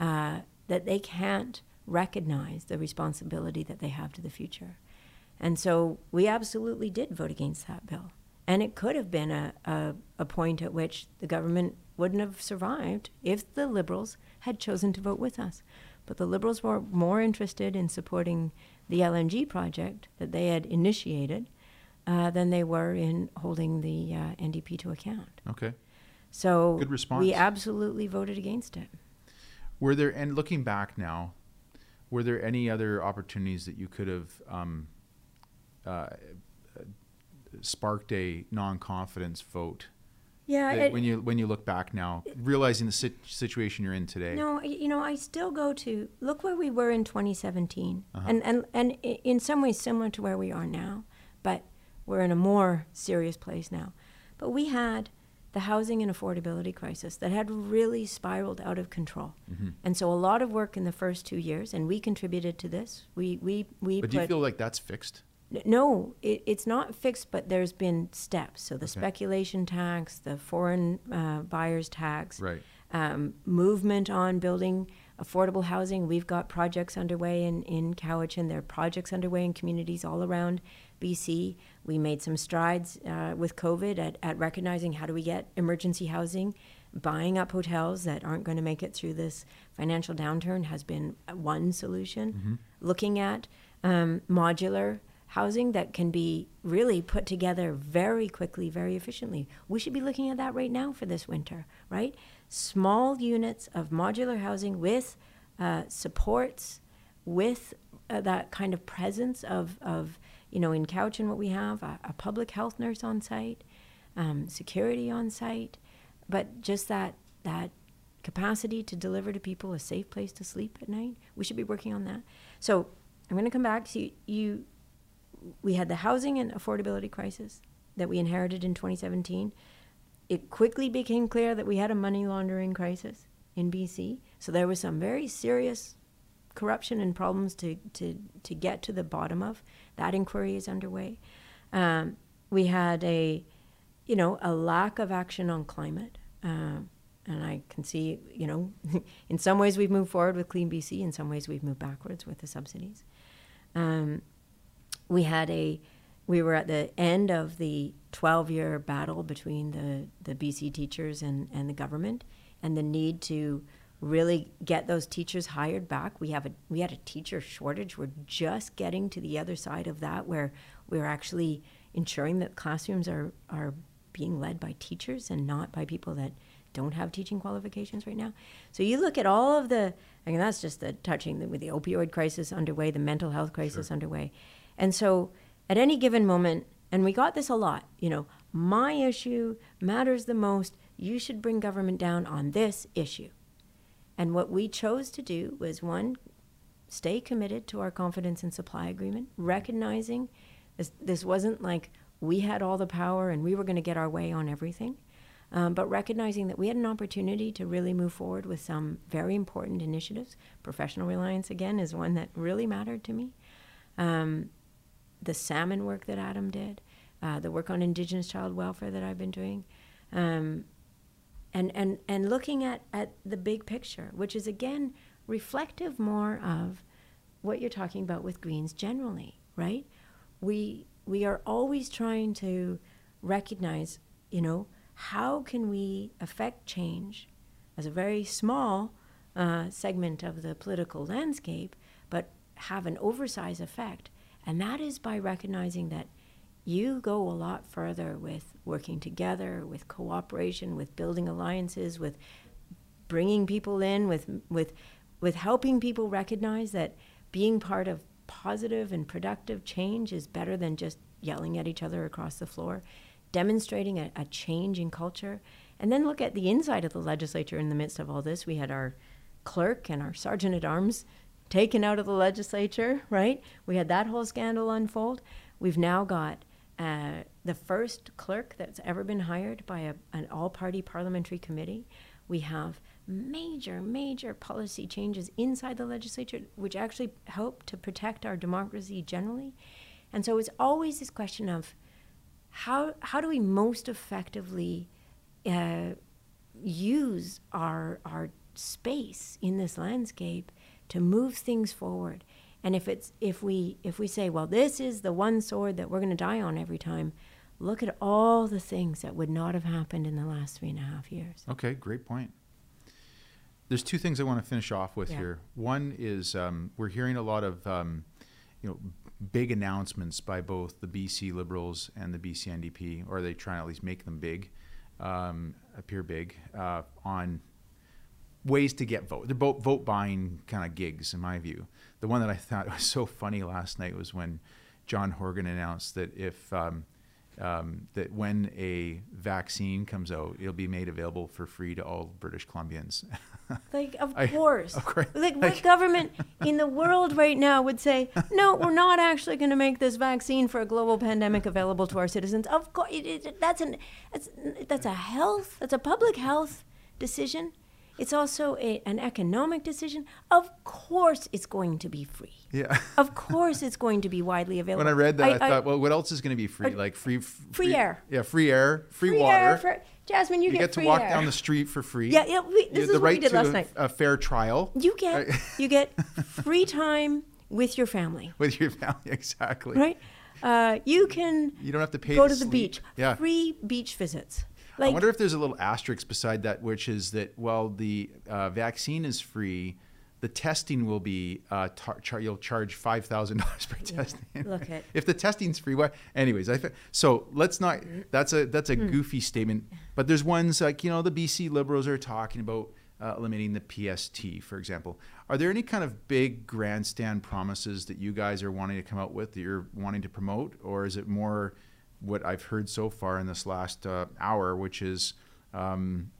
B: uh, that they can't recognize the responsibility that they have to the future. And so we absolutely did vote against that bill. And it could have been a, a, a point at which the government wouldn't have survived if the Liberals had chosen to vote with us. But the Liberals were more interested in supporting the LNG project that they had initiated uh, than they were in holding the uh, NDP to account.
A: Okay.
B: So
A: Good response.
B: we absolutely voted against it.
A: Were there, and looking back now, were there any other opportunities that you could have um, uh, sparked a non-confidence vote?
B: Yeah,
A: that when you when you look back now, realizing the sit- situation you're in today.
B: No, you know, I still go to look where we were in 2017,
A: Uh-huh.
B: and and and in some ways similar to where we are now, but we're in a more serious place now. But we had the housing and affordability crisis that had really spiraled out of control,
A: Mm-hmm.
B: and so a lot of work in the first two years, and we contributed to this. We we we
A: but do you feel like that's fixed?
B: N- No, it, it's not fixed, but there's been steps. So the
A: Okay.
B: speculation tax, the foreign uh, buyers tax,
A: Right.
B: um, movement on building affordable housing. We've got projects underway in, in Cowichan. There are projects underway in communities all around BC. We made some strides uh, with COVID at, at recognizing how do we get emergency housing. Buying up hotels that aren't going to make it through this financial downturn has been uh, one solution. Looking at um, modular housing that can be really put together very quickly, very efficiently. We should be looking at that right now for this winter, right? Small units of modular housing with uh, supports, with uh, that kind of presence of, of you know, in Cowichan, what we have a, a public health nurse on site, um, security on site, but just that that capacity to deliver to people a safe place to sleep at night. We should be working on that. So I'm going to come back to you, you. We had the housing and affordability crisis that we inherited in 2017. It quickly became clear that we had a money laundering crisis in BC. So there was some very serious corruption and problems to, to, to get to the bottom of. That inquiry is underway. Um, we had a, you know, a lack of action on climate. Um, and I can see, you know, in some ways we've moved forward with Clean BC, in some ways we've moved backwards with the subsidies. Um, we had a, we were at the end of the 12 year battle between the, the BC teachers and, and the government and the need to really get those teachers hired back. We have a we had a teacher shortage. We're just getting to the other side of that where we're actually ensuring that classrooms are are being led by teachers and not by people that don't have teaching qualifications right now. So you look at all of the, I mean, that's just the touching the, with the opioid crisis underway, the mental health crisis sure. underway. And so at any given moment, and we got this a lot, you know, my issue matters the most. You should bring government down on this issue. And what we chose to do was one, stay committed to our confidence and supply agreement, recognizing this, this wasn't like we had all the power and we were going to get our way on everything. Um, but recognizing that we had an opportunity to really move forward with some very important initiatives. Professional reliance, again, is one that really mattered to me. Um, the salmon work that Adam did, uh, the work on Indigenous child welfare that I've been doing, um, and, and, and looking at, at the big picture, which is, again, reflective more of what you're talking about with Greens generally, right? We, we are always trying to recognize, you know, how can we affect change as a very small uh, segment of the political landscape, but have an oversized effect? And that is by recognizing that you go a lot further with working together, with cooperation, with building alliances, with bringing people in, with with with helping people recognize that being part of positive and productive change is better than just yelling at each other across the floor demonstrating a, a change in culture. And then look at the inside of the legislature in the midst of all this. We had our clerk and our sergeant at arms taken out of the legislature, right? We had that whole scandal unfold. We've now got uh, the first clerk that's ever been hired by a, an all party parliamentary committee. We have major, major policy changes inside the legislature, which actually help to protect our democracy generally. And so it's always this question of how how do we most effectively uh, use our our space in this landscape to move things forward? And if it's if we if we say, well, this is the one sword that we're going to die on every time, look at all the things that would not have happened in the last three and a half years.
A: Okay, great point. There's two things I want to finish off with yeah. here. One is um, we're hearing a lot of um, you know big announcements by both the BC Liberals and the BC NDP, or they try to at least make them big, um, appear big, uh, on ways to get vote. They're both vote buying kind of gigs, in my view. The one that I thought was so funny last night was when John Horgan announced that if um, um, that when a vaccine comes out, it'll be made available for free to all British Columbians.
B: like, of I, course. Of course. Like, what government in the world right now would say, no, we're not actually going to make this vaccine for a global pandemic available to our citizens? Of course, it, it, that's an that's, that's a health, that's a public health decision. It's also a, an economic decision. Of course, it's going to be free.
A: Yeah.
B: of course, it's going to be widely available.
A: When I read that, I, I thought, well, what else is going to be free? like free,
B: free, free air.
A: Yeah, free air, free, free water. Air
B: for, Jasmine, you,
A: you
B: get,
A: get to walk air. down the street for free.
B: Yeah, yeah. We, this
A: you,
B: is what we did last night.
A: A fair trial.
B: You get you get free time with your family.
A: With your family, exactly.
B: Right. Uh, you can.
A: You don't have to pay.
B: Go
A: to,
B: to the beach. Yeah. Free beach visits.
A: Like, I wonder if there's a little asterisk beside that, which is that while the uh, vaccine is free, the testing will be uh, tar- char- you'll charge five thousand dollars per yeah, testing.
B: Look at
A: if the testing's free. What? Anyways, I so let's not. That's a that's a mm. goofy statement. But there's ones like you know the BC Liberals are talking about uh, eliminating the PST, for example. Are there any kind of big grandstand promises that you guys are wanting to come out with that you're wanting to promote, or is it more what I've heard so far in this last uh, hour, which is um,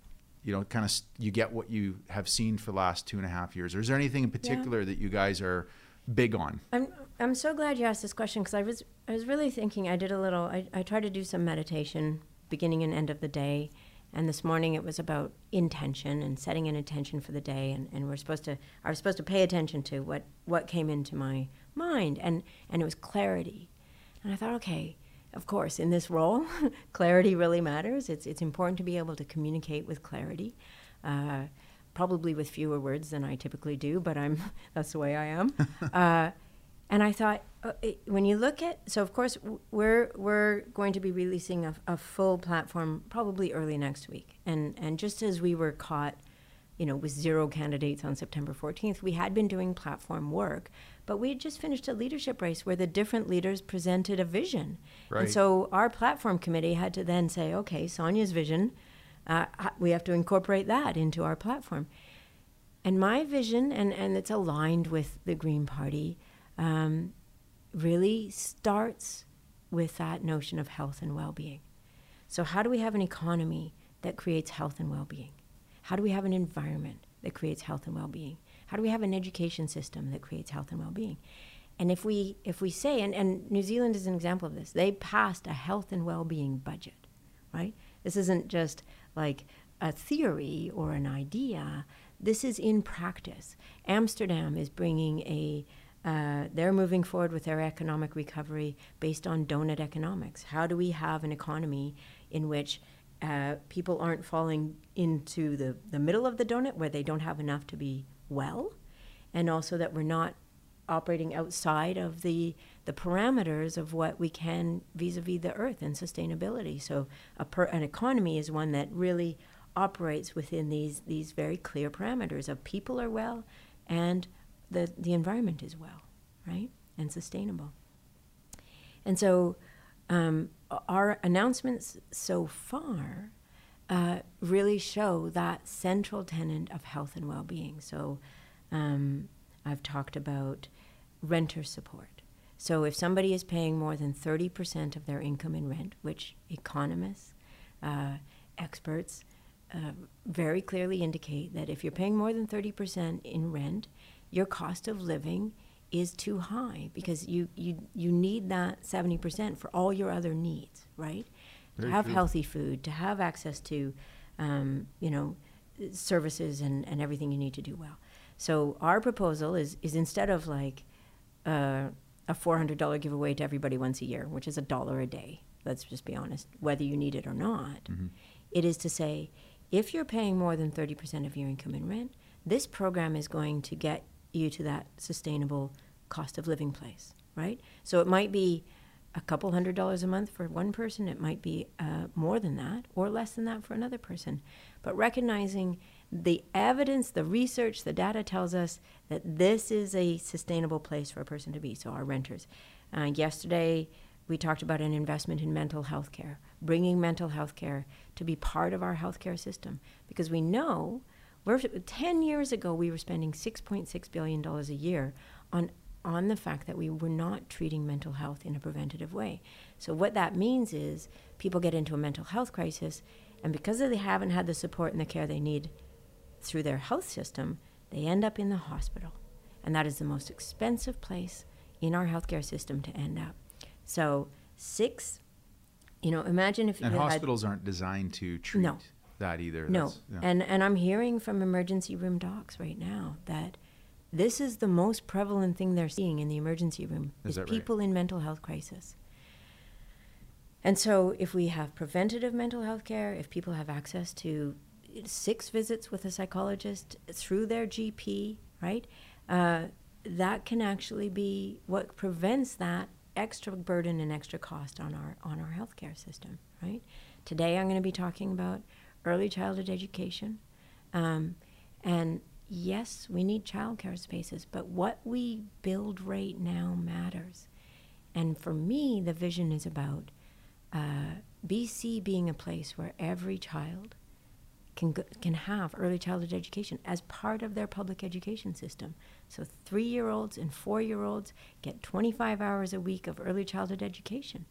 A: you know, kind of you get what you have seen for the last two and a half years? Or is there anything in particular yeah. that you guys are big on?
B: I'm I'm so glad you asked this question because I was I was really thinking. I did a little. I, I tried to do some meditation, beginning and end of the day, and this morning it was about intention and setting an intention for the day. And, and we're supposed to I was supposed to pay attention to what what came into my mind, and and it was clarity. And I thought, okay, of course, in this role, clarity really matters. It's, it's important to be able to communicate with clarity, uh, probably with fewer words than I typically do, but I'm, that's the way I am. uh, and I thought, uh, it, when you look at, so of course, we're, we're going to be releasing a, a full platform probably early next week. And, and just as we were caught you know, with zero candidates on September 14th. We had been doing platform work, but we had just finished a leadership race where the different leaders presented a vision. Right. And so our platform committee had to then say, okay, Sonia's vision, uh, we have to incorporate that into our platform. And my vision, and, and it's aligned with the Green Party, um, really starts with that notion of health and well being. So, how do we have an economy that creates health and well being? How do we have an environment that creates health and well being? How do we have an education system that creates health and well being? And if we if we say and, and New Zealand is an example of this, they passed a health and well being budget, right? This isn't just like a theory or an idea. This is in practice. Amsterdam is bringing a uh, they're moving forward with their economic recovery based on donut economics. How do we have an economy in which uh, people aren't falling into the, the middle of the donut where they don't have enough to be well, and also that we're not operating outside of the the parameters of what we can vis-a-vis the earth and sustainability. So per, an economy is one that really operates within these these very clear parameters of people are well and the the environment is well, right? And sustainable. And so um, our announcements so far uh, really show that central tenet of health and well being. So um, I've talked about renter support. So if somebody is paying more than 30% of their income in rent, which economists, uh, experts uh, very clearly indicate that if you're paying more than 30% in rent, your cost of living is too high because you, you, you need that 70% for all your other needs, right? Very to have true. healthy food, to have access to, um, you know, services and, and everything you need to do well. So our proposal is, is instead of like uh, a $400 giveaway to everybody once a year, which is a dollar a day, let's just be honest, whether you need it or not, mm-hmm. it is to say, if you're paying more than 30% of your income in rent, this program is going to get you to that sustainable cost of living place, right? So it might be a couple hundred dollars a month for one person, it might be uh, more than that or less than that for another person. But recognizing the evidence, the research, the data tells us that this is a sustainable place for a person to be. So, our renters. Uh, yesterday, we talked about an investment in mental health care, bringing mental health care to be part of our healthcare system because we know we're, 10 years ago we were spending $6.6 billion a year on on the fact that we were not treating mental health in a preventative way. So, what that means is people get into a mental health crisis, and because they haven't had the support and the care they need through their health system, they end up in the hospital. And that is the most expensive place in our healthcare system to end up. So, six, you know, imagine if
A: and hospitals had, aren't designed to treat no, that either.
B: No, yeah. and and I'm hearing from emergency room docs right now that this is the most prevalent thing they're seeing in the emergency room is, is people right? in mental health crisis. And so if we have preventative mental health care, if people have access to six visits with a psychologist through their GP, right? Uh, that can actually be what prevents that extra burden and extra cost on our on our healthcare system, right? Today I'm going to be talking about early childhood education, um, and yes, we need childcare spaces, but what we build right now matters. And for me, the vision is about uh, BC being a place where every child can go, can have early childhood education as part of their public education system. So 3-year-olds and 4-year-olds get 25 hours a week of early childhood education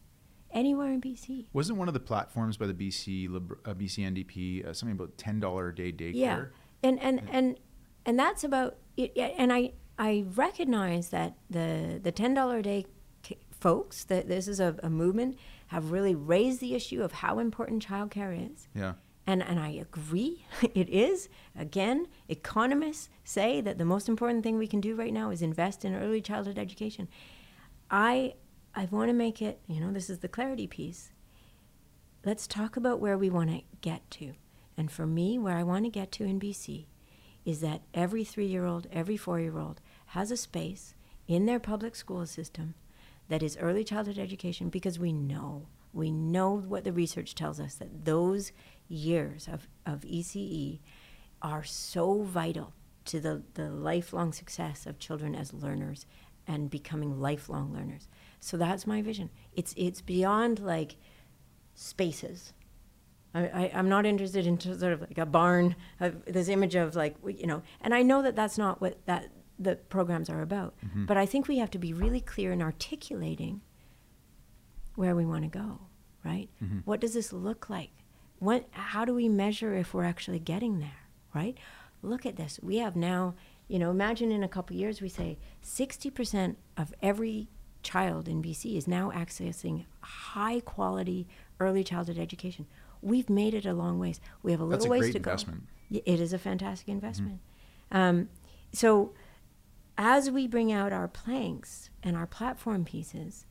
B: anywhere in BC.
A: Wasn't one of the platforms by the BC uh, BC NDP uh, something about ten dollar a day daycare?
B: Yeah, and and and and that's about it. And I I recognize that the the ten dollar a day folks that this is a, a movement have really raised the issue of how important childcare is.
A: Yeah.
B: And, and I agree, it is. Again, economists say that the most important thing we can do right now is invest in early childhood education. I, I want to make it, you know, this is the clarity piece. Let's talk about where we want to get to. And for me, where I want to get to in BC is that every three year old, every four year old has a space in their public school system that is early childhood education because we know, we know what the research tells us that those years of, of ECE are so vital to the, the lifelong success of children as learners and becoming lifelong learners. So that's my vision. It's, it's beyond like spaces. I, I, I'm not interested in sort of like a barn, uh, this image of like, you know, and I know that that's not what that the programs are about. But I think we have to be really clear in articulating where we want to go, right? What does this look like? What, how do we measure if we're actually getting there, right? Look at this. We have now, you know, imagine in a couple years we say 60% of every child in BC is now accessing high quality early childhood education. We've made it a long ways. We have a
A: That's
B: little
A: a
B: ways
A: great
B: to
A: investment.
B: go. It is a fantastic investment. Um, so, as we bring out our planks and our platform pieces,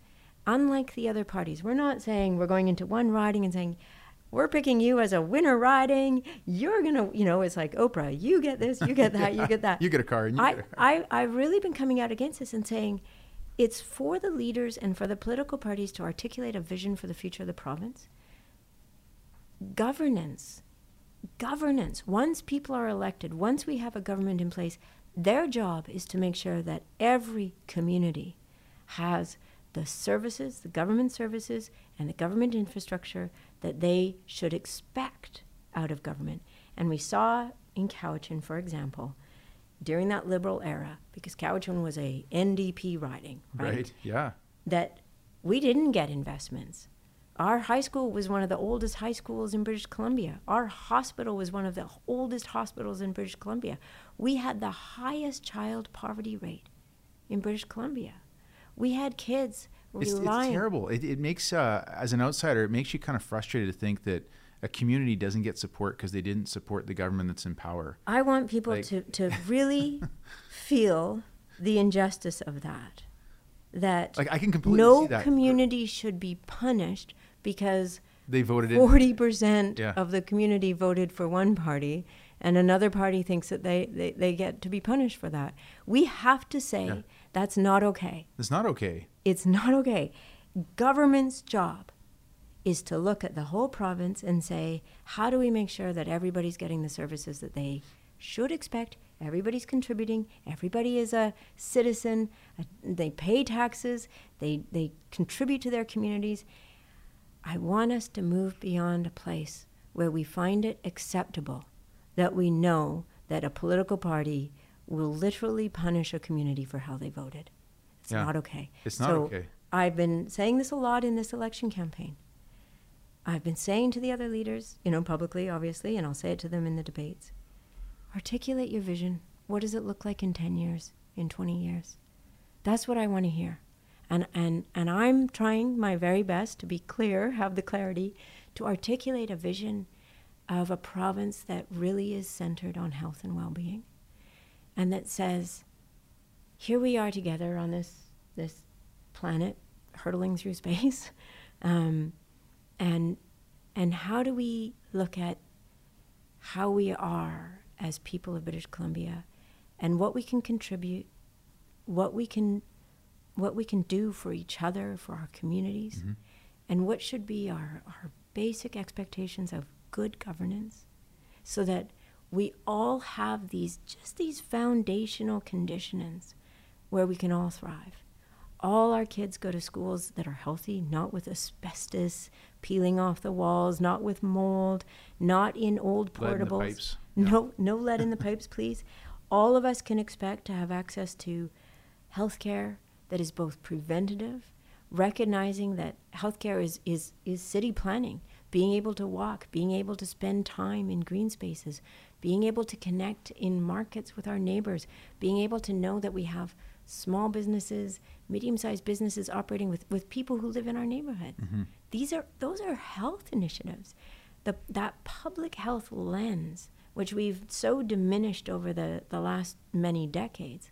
B: unlike the other parties, we're not saying we're going into one riding and saying, we're picking you as a winner riding. You're gonna, you know, it's like Oprah. You get this, you get that, you get that.
A: You get a car and you
B: I,
A: get a car.
B: I, I've really been coming out against this and saying it's for the leaders and for the political parties to articulate a vision for the future of the province. Governance, governance. Once people are elected, once we have a government in place, their job is to make sure that every community has the services, the government services, and the government infrastructure that they should expect out of government. And we saw in Cowichan, for example, during that liberal era, because Cowichan was a NDP riding, right?
A: right. Yeah.
B: That we didn't get investments. Our high school was one of the oldest high schools in British Columbia. Our hospital was one of the oldest hospitals in British Columbia. We had the highest child poverty rate in British Columbia. We had kids
A: It's, it's terrible. It, it makes, uh, as an outsider, it makes you kind of frustrated to think that a community doesn't get support because they didn't support the government that's in power.
B: I want people
A: Like-
B: to, to really feel the injustice of that. That
A: Like I can completely
B: no
A: see that.
B: community should be punished because
A: They voted
B: forty percent
A: Yeah.
B: of the community voted for one party and another party thinks that they, they, they get to be punished for that. We have to say
A: Yeah.
B: that's not okay.
A: It's not okay.
B: It's not okay. Government's job is to look at the whole province and say, how do we make sure that everybody's getting the services that they should expect? Everybody's contributing. Everybody is a citizen. uh, They pay taxes. They, they contribute to their communities. I want us to move beyond a place where we find it acceptable that we know that a political party will literally punish a community for how they voted. It's
A: Yeah.
B: not okay.
A: It's not
B: so
A: okay.
B: I've been saying this a lot in this election campaign. I've been saying to the other leaders, you know, publicly, obviously, and I'll say it to them in the debates articulate your vision. What does it look like in 10 years, in 20 years? That's what I want to hear. And, and, and I'm trying my very best to be clear, have the clarity, to articulate a vision of a province that really is centered on health and well being and that says, here we are together on this, this planet, hurtling through space. Um, and, and how do we look at how we are as people of British Columbia and what we can contribute, what we can, what we can do for each other, for our communities, mm-hmm. and what should be our, our basic expectations of good governance so that we all have these just these foundational conditionings where we can all thrive. All our kids go to schools that are healthy, not with asbestos peeling off the walls, not with mold, not in old
A: Lead in the pipes. Yeah.
B: No, no lead in the pipes, please. All of us can expect to have access to health care that is both preventative, recognizing that healthcare is, is, is city planning, being able to walk, being able to spend time in green spaces, being able to connect in markets with our neighbors, being able to know that we have small businesses, medium-sized businesses operating with, with people who live in our neighborhood. Mm-hmm. These are those are health initiatives. The, that public health lens, which we've so diminished over the, the last many decades,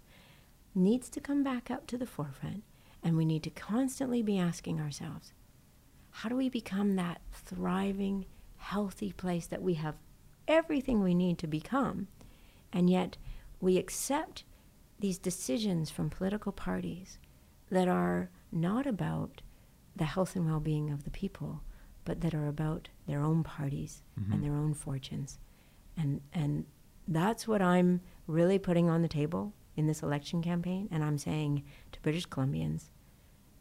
B: needs to come back up to the forefront. And we need to constantly be asking ourselves, how do we become that thriving, healthy place that we have everything we need to become? And yet we accept these decisions from political parties that are not about the health and well being of the people, but that are about their own parties and mm-hmm. their own fortunes. And, and that's what I'm really putting on the table in this election campaign. And I'm saying to British Columbians,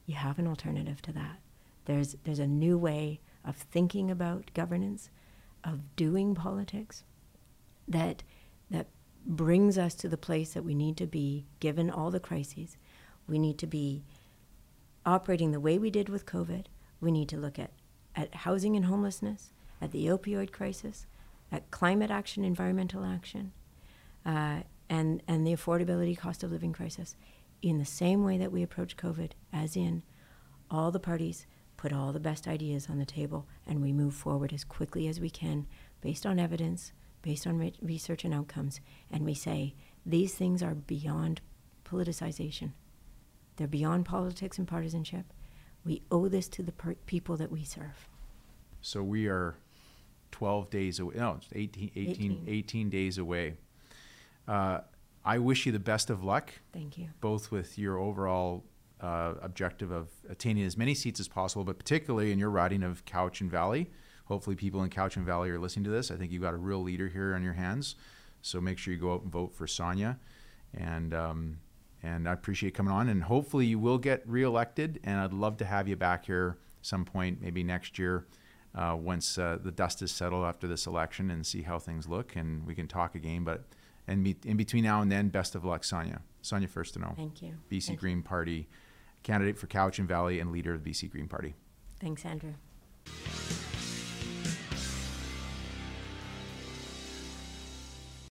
B: you have an alternative to that. There's, there's a new way of thinking about governance, of doing politics, that, that brings us to the place that we need to be given all the crises. We need to be operating the way we did with COVID. We need to look at, at housing and homelessness, at the opioid crisis, at climate action, environmental action, uh, and, and the affordability cost of living crisis in the same way that we approach COVID, as in all the parties put all the best ideas on the table and we move forward as quickly as we can based on evidence, based on re- research and outcomes, and we say these things are beyond politicization. They're beyond politics and partisanship. We owe this to the per- people that we serve.
A: So we are 12 days away. No, it's 18, 18,
B: 18.
A: 18 days away. Uh, I wish you the best of luck,
B: Thank you.
A: both with your overall uh, objective of attaining as many seats as possible, but particularly in your riding of Cowichan Valley. Hopefully, people in Cowichan Valley are listening to this. I think you've got a real leader here on your hands. So make sure you go out and vote for Sonia. And um, and I appreciate you coming on. And hopefully, you will get reelected. And I'd love to have you back here some point, maybe next year, uh, once uh, the dust is settled after this election, and see how things look, and we can talk again. But and be, in between now and then, best of luck, Sonia. Sonia Furstenau,
B: Thank you.
A: BC
B: Thank you.
A: Green Party candidate for Cowichan Valley and leader of the BC Green Party.
B: Thanks, Andrew.